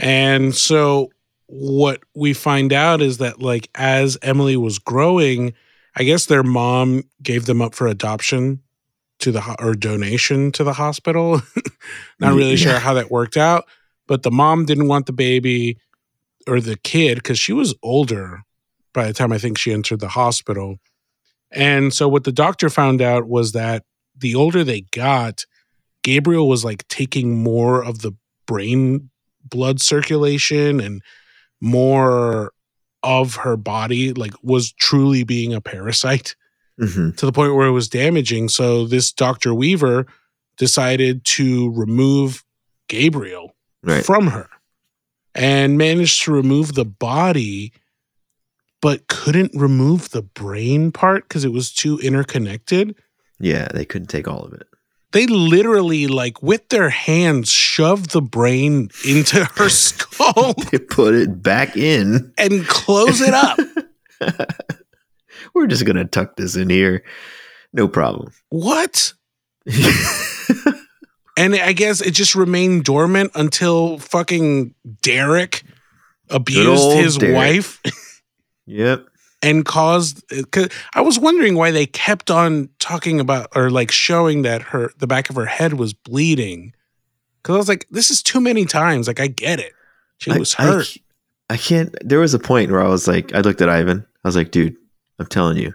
And so what we find out is that like as Emily was growing, I guess their mom gave them up for adoption to the or donation to the hospital. Not really sure how that worked out, but the mom didn't want the baby or the kid cuz she was older by the time I think she entered the hospital. And so what the doctor found out was that the older they got, Gabriel was like taking more of the brain blood circulation and more of her body like was truly being a parasite Mhm. to the point where it was damaging. So this dr weaver decided to remove gabriel right. from her and managed to remove the body but couldn't remove the brain part because it was too interconnected. Yeah they couldn't take all of it they literally like with their hands shoved the brain into her skull they put it back in and close it up. we're just gonna tuck this in here no problem What? And I guess it just remained dormant until fucking Derek abused his Derek. wife yep and caused. Cause I was wondering why they kept on talking about or like showing that her the back of her head was bleeding. Cause I was like, this is too many times. Like I get it. She I- was I hurt. c- I, can't. There was a point where I was like, I looked at Ivan. I was like, dude, I'm telling you,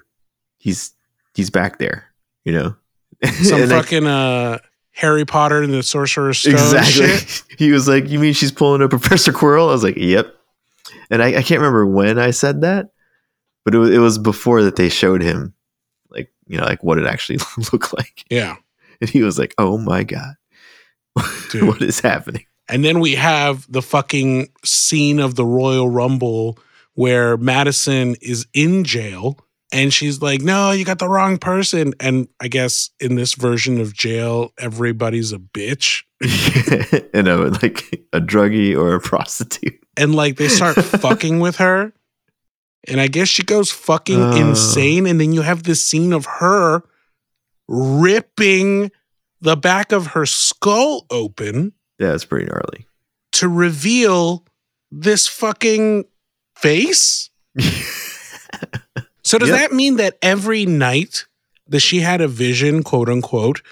he's he's back there. You know, Some And I- fucking uh Harry Potter and the Sorcerer's Stone exactly. shit. he was like, you mean she's pulling a Professor Quirrell? I was like, yep. And I, I can't remember when I said that, but it was, it was before that they showed him like you know, like what it actually looked like. Yeah. And he was like, "Oh my god, what is happening?" And then we have the fucking scene of the Royal Rumble where Madison is in jail and she's like, No, you got the wrong person. And I guess in this version of jail, everybody's a bitch. you know like a druggie or a prostitute. And like they start fucking with her. And I guess she goes fucking Oh. insane. And then you have this scene of her ripping the back of her skull open Yeah, it's pretty gnarly. to reveal this fucking face. So does Yep. that mean that every night that she had a vision, quote unquote,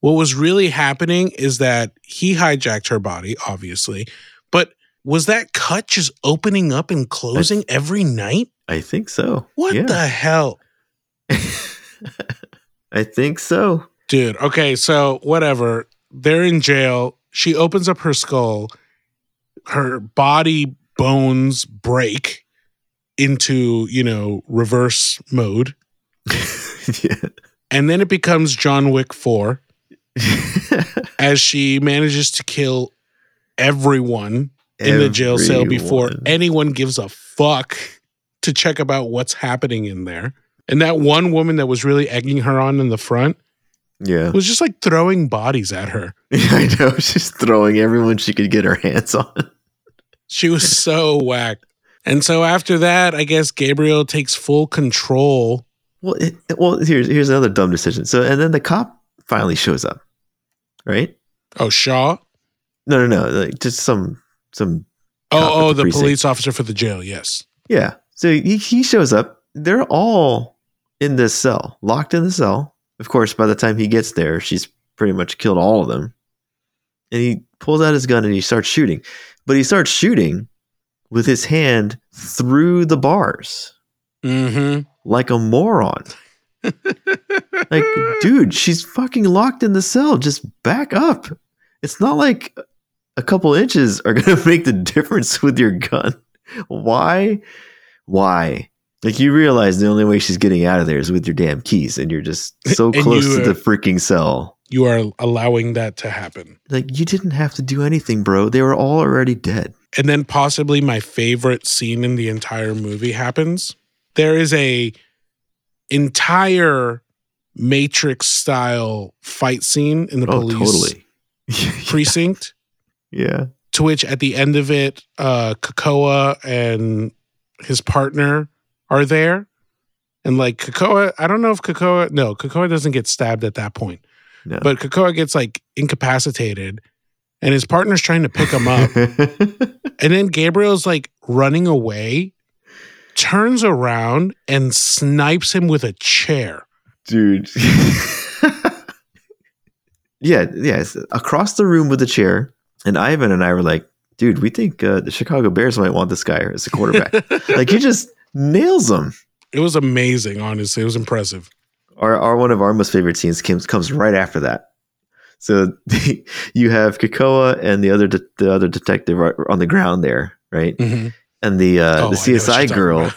what was really happening is that he hijacked her body, obviously, was that cut just opening up and closing every night? I think so. What Yeah. the hell? I think so. Dude, okay, so whatever. They're in jail. She opens up her skull. Her body bones break into, you know, reverse mode. yeah. And then it becomes John Wick 4 as she manages to kill everyone in the jail cell before anyone gives a fuck to check about what's happening in there. And that one woman that was really egging her on in the front Yeah. was just like throwing bodies at her. I know. She's throwing everyone she could get her hands on. She was so whack. And so after that, I guess Gabriel takes full control. Well, it, well, here's here's another dumb decision. So, and then the cop finally shows up, right? Oh, Shaw? No, no, no. Like just some some. Oh, oh, the precinct. police officer for the jail. Yes. Yeah. So he, he shows up. They're all in this cell, locked in the cell. Of course, by the time he gets there, she's pretty much killed all of them. And he pulls out his gun and he starts shooting. But he starts shooting with his hand through the bars Mm-hmm. like a moron. Like, dude, she's fucking locked in the cell. Just back up. It's not like a couple inches are going to make the difference with your gun. Why? Why? Like, you realize the only way she's getting out of there is with your damn keys, and you're just so close to uh, the freaking cell. You are allowing that to happen. Like, you didn't have to do anything, bro. They were all already dead. and then possibly my favorite scene in the entire movie happens. There is a entire Matrix style fight scene in the Oh, police totally. precinct, yeah. to which at the end of it, uh, Kekoa and his partner are there. And like Kekoa, I don't know if Kekoa, no, Kekoa doesn't get stabbed at that point, No. but Kekoa gets like incapacitated and his partner's trying to pick him up. And then Gabriel's like running away, turns around and snipes him with a chair. dude. yeah, yes, across the room with a chair, and Ivan and I were like, "Dude, we think uh, the Chicago Bears might want this guy as a quarterback." like he just nails them. it was amazing, honestly. It was impressive. Our, our one of our most favorite scenes comes comes right after that. So you have Kekoa and the other de- the other detective are on the ground there, right? Mhm. And the uh, Oh, the CSI girl.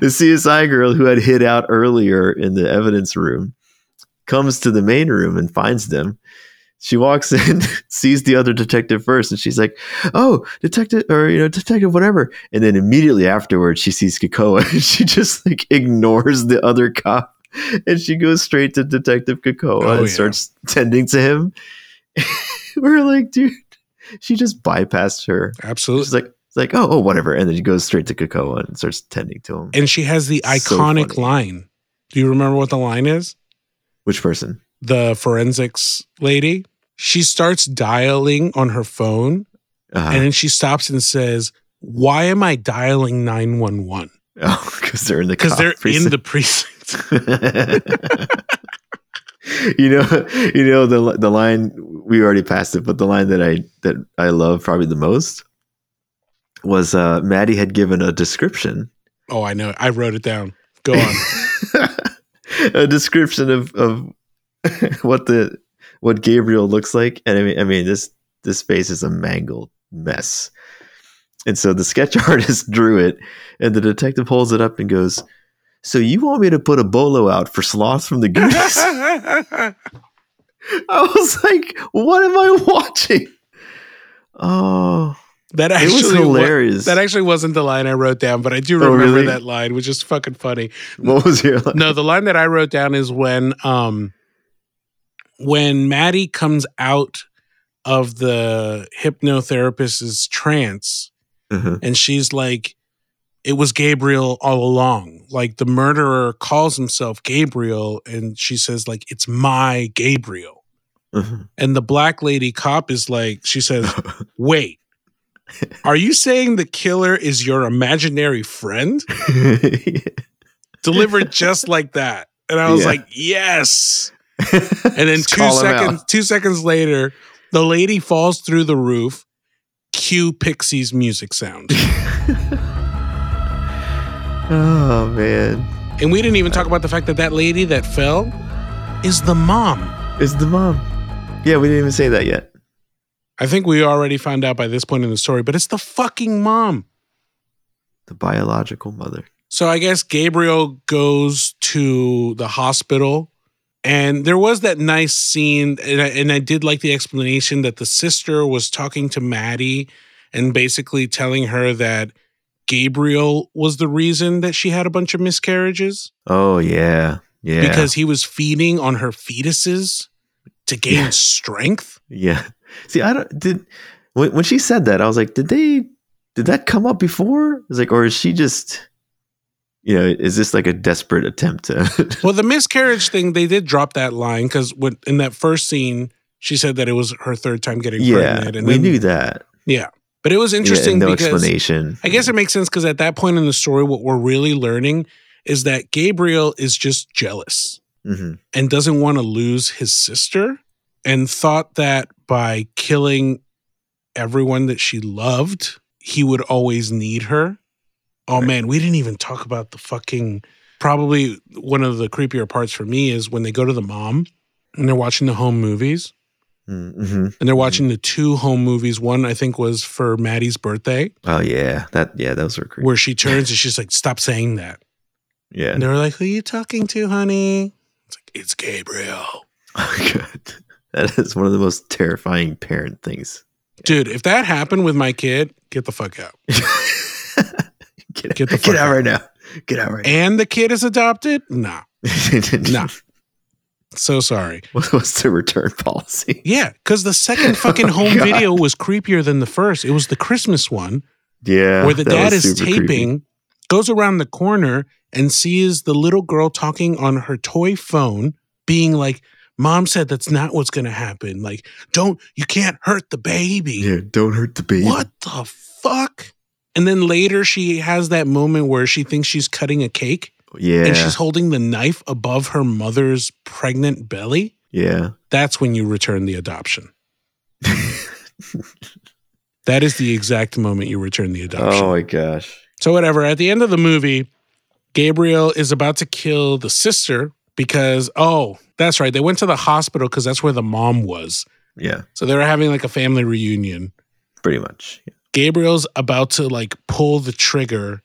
the CSI girl who had hid out earlier in the evidence room comes to the main room and finds them. She walks in, sees the other detective first, and she's like, "Oh, detective, or you know, detective, whatever." And then immediately afterwards, she sees Kekoa, and she just like ignores the other cop, and she goes straight to Detective Kekoa Oh, and yeah. starts tending to him. We're like, dude, she just bypassed her. Absolutely, She's like, it's like, oh, oh, whatever. And then she goes straight to Kekoa and starts tending to him. And she has the iconic funny. line. Do you remember what the line is? Which person? The forensics lady. She starts dialing on her phone Uh, and then she stops and says, Why am I dialing 911? oh, because they're in the Because they're in precinct. the precinct. you know, you know the the line we already passed it, but the line that I that I love probably the most was uh Maddie had given a description, Oh, I know. I wrote it down. Go on. a description of of what the what Gabriel looks like, and I mean, I mean this this face is a mangled mess. And so the sketch artist drew it, and the detective holds it up and goes, So you want me to put a bolo out for sloths from the Goonies? I was like, what am I watching? Oh, that it actually was wa- hilarious. that actually wasn't the line I wrote down, but I do Oh, remember really? that line, which is fucking funny. what was your line? No, the line that I wrote down is when um when Maddie comes out of the hypnotherapist's trance Uh-huh. and she's like it was Gabriel all along. Like the murderer calls himself Gabriel and she says like it's my Gabriel. Uh-huh. And the black lady cop is like she says, "Wait. Are you saying the killer is your imaginary friend?" Delivered just like that. And I was Yeah. like, "Yes." And then two call him out. seconds, two seconds later, the lady falls through the roof. Cue Pixie's music sound, Oh man, and we didn't even talk about the fact that that lady that fell is the mom. Is the mom. Yeah, we didn't even say that yet. I think we already found out by this point in the story, but it's the fucking mom. The biological mother. So I guess Gabriel goes to the hospital, and there was that nice scene, and I, and I did like the explanation that the sister was talking to Maddie and basically telling her that Gabriel was the reason that she had a bunch of miscarriages Oh yeah, yeah. because he was feeding on her fetuses to gain Yeah. strength. yeah. See, I don't did when when she said that, I was like, did they did that come up before? I was like, or is she just you know, is this like a desperate attempt to Well, the miscarriage thing, they did drop that line because in that first scene, she said that it was her third time getting Yeah, pregnant. And we then- knew that. Yeah. But it was interesting and no because explanation. I guess it makes sense because at that point in the story, what we're really learning is that Gabriel is just jealous hmm and doesn't want to lose his sister and thought that by killing everyone that she loved, he would always need her. Oh Right. man, we didn't even talk about the fucking probably one of the creepier parts for me is when they go to the mom and they're watching the home movies hmm and they're watching the two home movies. One I think was for Maddie's birthday Oh yeah, that yeah, those were creepy. where she turns and she's like, "Stop saying that." yeah. And they were like, "Who are you talking to, honey?" It's like, "It's Gabriel." Oh god, that is one of the most terrifying parent things. Dude, if that happened with my kid, get the fuck out. get, Get the get out out. right now. Get out right now. And the kid is adopted? Nah. Nah. So sorry. What- What's the return policy? Yeah, because the second fucking Oh, home God. video was creepier than the first. It was the Christmas one Yeah, where the dad is super creepy. taping, goes around the corner and sees the little girl talking on her toy phone, being like, Mom said that's not what's going to happen. Like, don't, you can't hurt the baby. Yeah, don't hurt the baby. What the fuck? And then later she has that moment where she thinks she's cutting a cake Yeah, and she's holding the knife above her mother's pregnant belly. yeah. That's when you return the adoption. That is the exact moment you return the adoption. oh my gosh. So, whatever, at the end of the movie, Gabriel is about to kill the sister because, oh, that's right. They went to the hospital because that's where the mom was. Yeah, So they were having like a family reunion. pretty much. Gabriel's about to like pull the trigger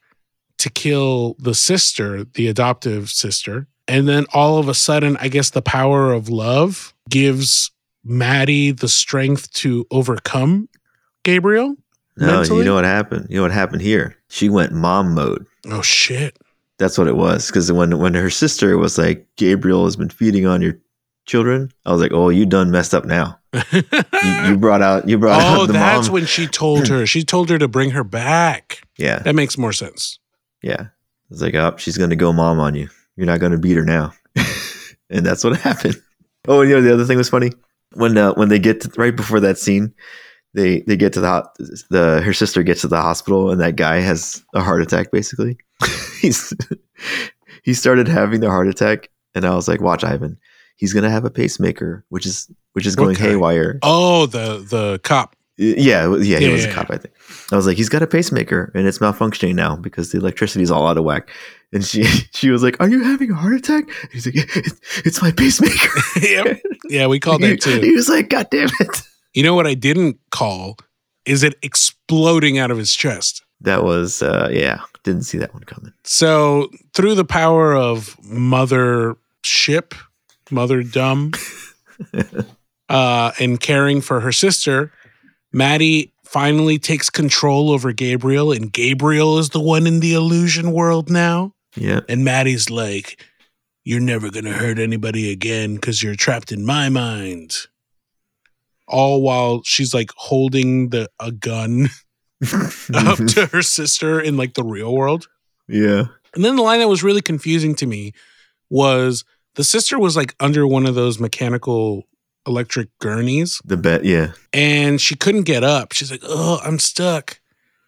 to kill the sister, the adoptive sister. And then all of a sudden, I guess the power of love gives Maddie the strength to overcome Gabriel. No, Mentally? you know what happened? You know what happened here? She went mom mode. Oh, shit. That's what it was. Because when when her sister was like, Gabriel has been feeding on your children, I was like, oh, you done messed up now. You, you brought out you brought oh, out the that's mom. when she told her. She told her to bring her back. yeah, That makes more sense. yeah. It's like, oh, she's gonna go mom on you. You're not gonna beat her now. and that's what happened. Oh, and you know the other thing was funny when uh, when they get to, right before that scene, they they get to the the her sister gets to the hospital and that guy has a heart attack. Basically, he's he started having the heart attack, and I was like, watch Ivan, he's gonna have a pacemaker, which is which is going kind? haywire. Oh, the the cop. Yeah, yeah, he was yeah, a cop, I think. I was like, he's got a pacemaker and it's malfunctioning now because the electricity's all out of whack. And she she was like, Are you having a heart attack? And he's like, "It- It's my pacemaker. yep. Yeah, we called he, that too. he was like, God damn it. You know what I didn't call is it exploding out of his chest. that was uh yeah, didn't see that one coming. So through the power of mother ship, mother dumb, uh, and caring for her sister, Maddie finally takes control over Gabriel, and Gabriel is the one in the illusion world now. Yeah. And Maddie's like, You're never going to hurt anybody again because you're trapped in my mind. All while she's like holding the a gun up to her sister in like the real world. yeah. And then the line that was really confusing to me was the sister was like under one of those mechanical electric gurneys The bet yeah. and she couldn't get up. She's like, Oh, I'm stuck.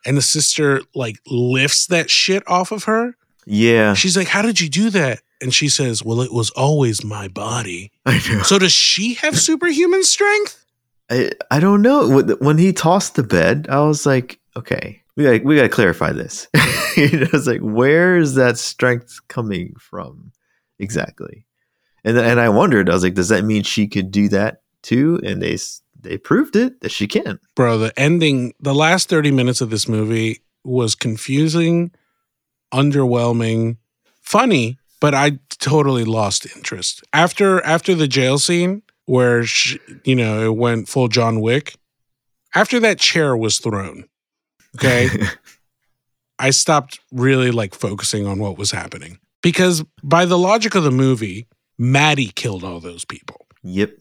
And the sister like lifts that shit off of her. Yeah. She's like, How did you do that? And she says, Well, it was always my body. I know. So does she have superhuman strength? I, I don't know. When- he tossed the bed, I was like, okay, we got we got to clarify this. you know, I was like, where is that strength coming from exactly? And and I wondered, I was like, does that mean she could do that too? And they they proved it that she can. Bro, the ending, the last 30 minutes of this movie was confusing, underwhelming, funny, but I totally lost interest. After after the jail scene where she, you know, it went full John Wick, after that chair was thrown, okay? I stopped really like focusing on what was happening. Because by the logic of the movie, Maddie killed all those people. yep.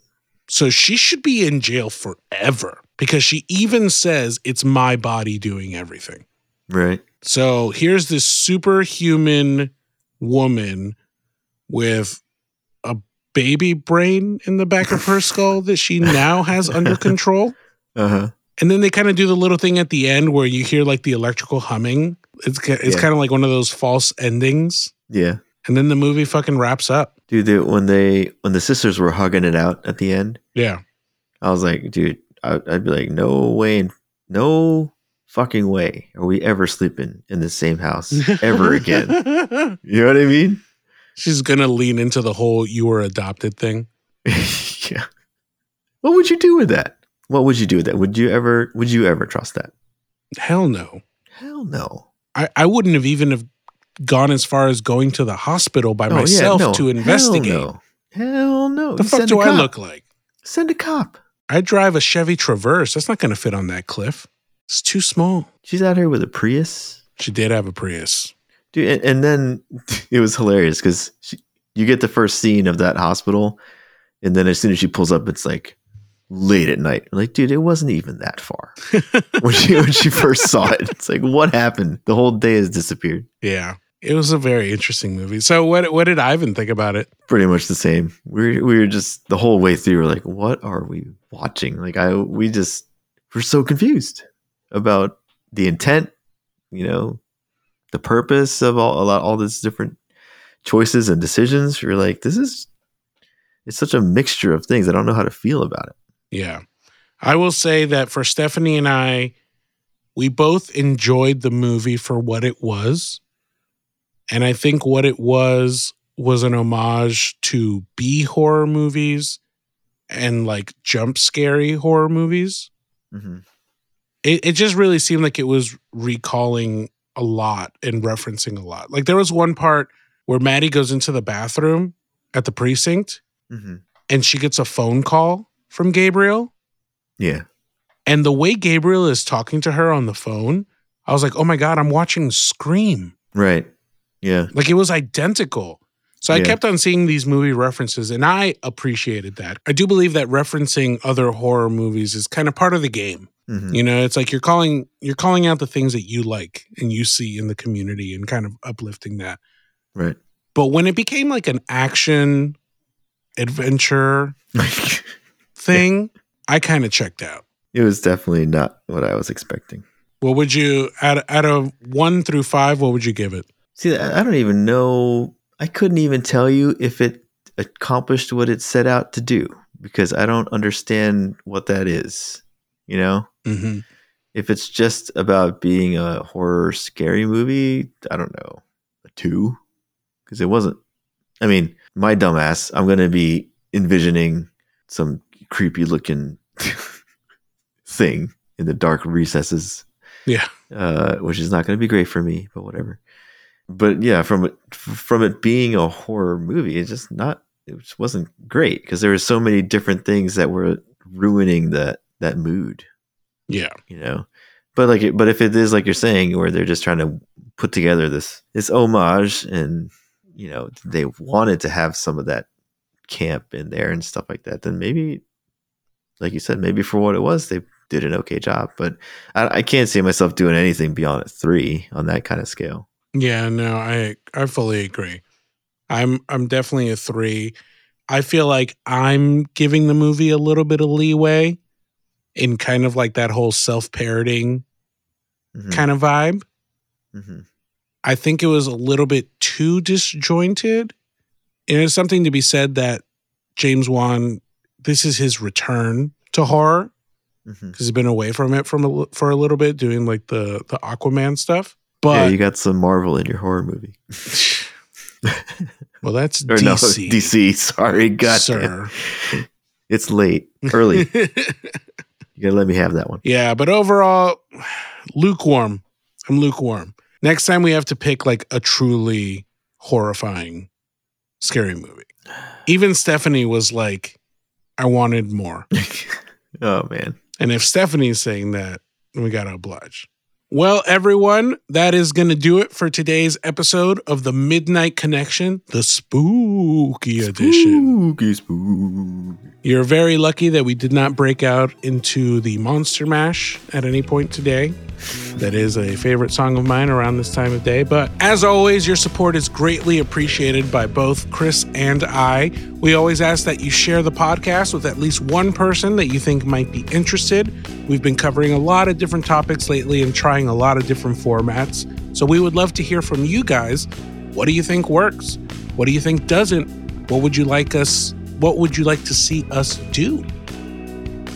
So she should be in jail forever because she even says it's my body doing everything. Right. So here's this superhuman woman with a baby brain in the back of her skull that she now has under control. Uh huh. And then they kind of do the little thing at the end where you hear like the electrical humming. It's it's Yeah. kind of like one of those false endings. Yeah. And then the movie fucking wraps up. Dude, they, when they when the sisters were hugging it out at the end, Yeah. I was like, dude, I, I'd be like, no way, no fucking way are we ever sleeping in the same house ever again. You know what I mean? She's gonna lean into the whole "you were adopted" thing. yeah. What would you do with that? What would you do with that? Would you ever? Would you ever trust that? Hell no. Hell no. I, I wouldn't have even have gone as far as going to the hospital by Oh, yeah, myself no. to investigate. Hell no. Hell no. The You fuck do I look like? Send a cop. I drive a Chevy Traverse. That's not going to fit on that cliff. It's too small. She's out here with a Prius, She did have a Prius. dude. And, and then it was hilarious because you get the first scene of that hospital, and then as soon as she pulls up, it's like late at night. I'm like, dude, it wasn't even that far when she when she first saw it. It's like, what happened? The whole day has disappeared. Yeah, it was a very interesting movie. So what what did Ivan think about it? pretty much the same. We we were just the whole way through. We're like, what are we watching? Like I we just we're so confused about the intent. You know, the purpose of all a lot all these different choices and decisions. You're like, this is it's such a mixture of things. I don't know how to feel about it. Yeah, I will say that for Stephanie and I, we both enjoyed the movie for what it was, and I think what it was was an homage to B horror movies and like jump scary horror movies. Mm-hmm. it, it just really seemed like it was recalling a lot and referencing a lot. Like there was one part where Maddie goes into the bathroom at the precinct Mm-hmm. and she gets a phone call from Gabriel. Yeah, And the way Gabriel is talking to her on the phone, I was like, oh my God, I'm watching Scream. right. Yeah, Like it was identical. So I Yeah. kept on seeing these movie references and I appreciated that. I do believe that referencing other horror movies is kind of part of the game. Mhm. You know, it's like you're calling you're calling out the things that you like and you see in the community and kind of uplifting that. right. But when it became like an action adventure thing, I kind of checked out. it was definitely not what I was expecting. What would you out out of 1 through 5, what would you give it? See, I don't even know. I couldn't even tell you if it accomplished what it set out to do because I don't understand what that is. You know, Mhm. if it's just about being a horror scary movie, I don't know, a two, because it wasn't. I mean, my dumbass, I'm gonna be envisioning some creepy looking thing in the dark recesses Yeah. uh, which is not going to be great for me, but whatever. But yeah, from it from it being a horror movie, it's just not. It just wasn't great because there were so many different things that were ruining that that mood. Yeah, you know. But like, but if it is like you're saying, where they're just trying to put together this this homage, and you know they wanted to have some of that camp in there and stuff like that, then maybe, like you said, maybe for what it was, they did an okay job. But I, I can't see myself doing anything beyond a three on that kind of scale. Yeah, no, I I fully agree. I'm I'm definitely a three. I feel like I'm giving the movie a little bit of leeway in kind of like that whole self parroting mm-hmm. kind of vibe. Mm-hmm. I think it was a little bit too disjointed. And it's something to be said that James Wan, this is his return to horror because mm-hmm. he's been away from it from a, for a little bit doing like the the Aquaman stuff. But yeah, you got some Marvel in your horror movie. well, that's or DC. No, DC. Sorry, God, sir. It's late, early. you gotta let me have that one. Yeah, but overall, lukewarm. I'm lukewarm. Next time we have to pick like a truly horrifying, scary movie. Even Stephanie was like, "I wanted more." oh man! And if Stephanie's saying that, we gotta oblige. Well, everyone, that is going to do it for today's episode of the Midnight Connection, the spooky edition. Spooky, spooky. You're very lucky that we did not break out into the Monster Mash at any point today. That is a favorite song of mine around this time of day. But as always, your support is greatly appreciated by both Chris and I. We always ask that you share the podcast with at least one person that you think might be interested. We've been covering a lot of different topics lately and trying a lot of different formats. So we would love to hear from you guys. What do you think works? What do you think doesn't? What would you like us what would you like to see us do?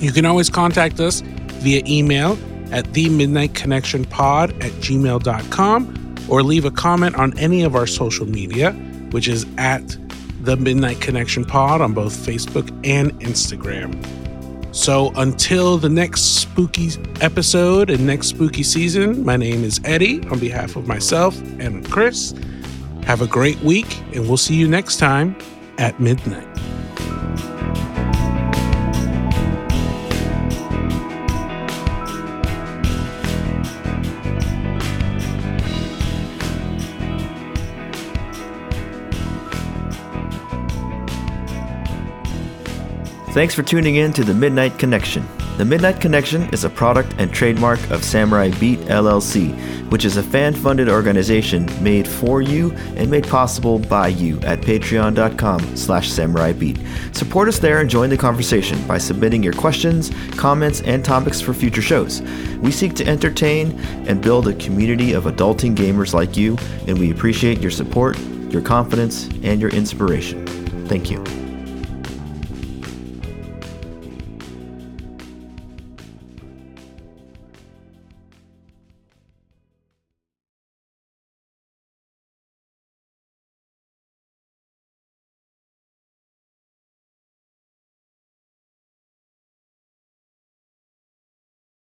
You can always contact us via email at the midnight connection pod at gmail.com or leave a comment on any of our social media, which is at the Midnight Connection Pod on both Facebook and Instagram. So until the next spooky episode and next spooky season, my name is Eddie on behalf of myself and Chris. Have a great week, and we'll see you next time at midnight. Thanks for tuning in to the Midnight Connection. The Midnight Connection is a product and trademark of Samurai Beat LLC, which is a fan funded organization made for you and made possible by you at patreon.com slash samurai beat. Support us there and join the conversation by submitting your questions, comments, and topics for future shows. We seek to entertain and build a community of adulting gamers like you, and we appreciate your support, your confidence, and your inspiration. Thank you.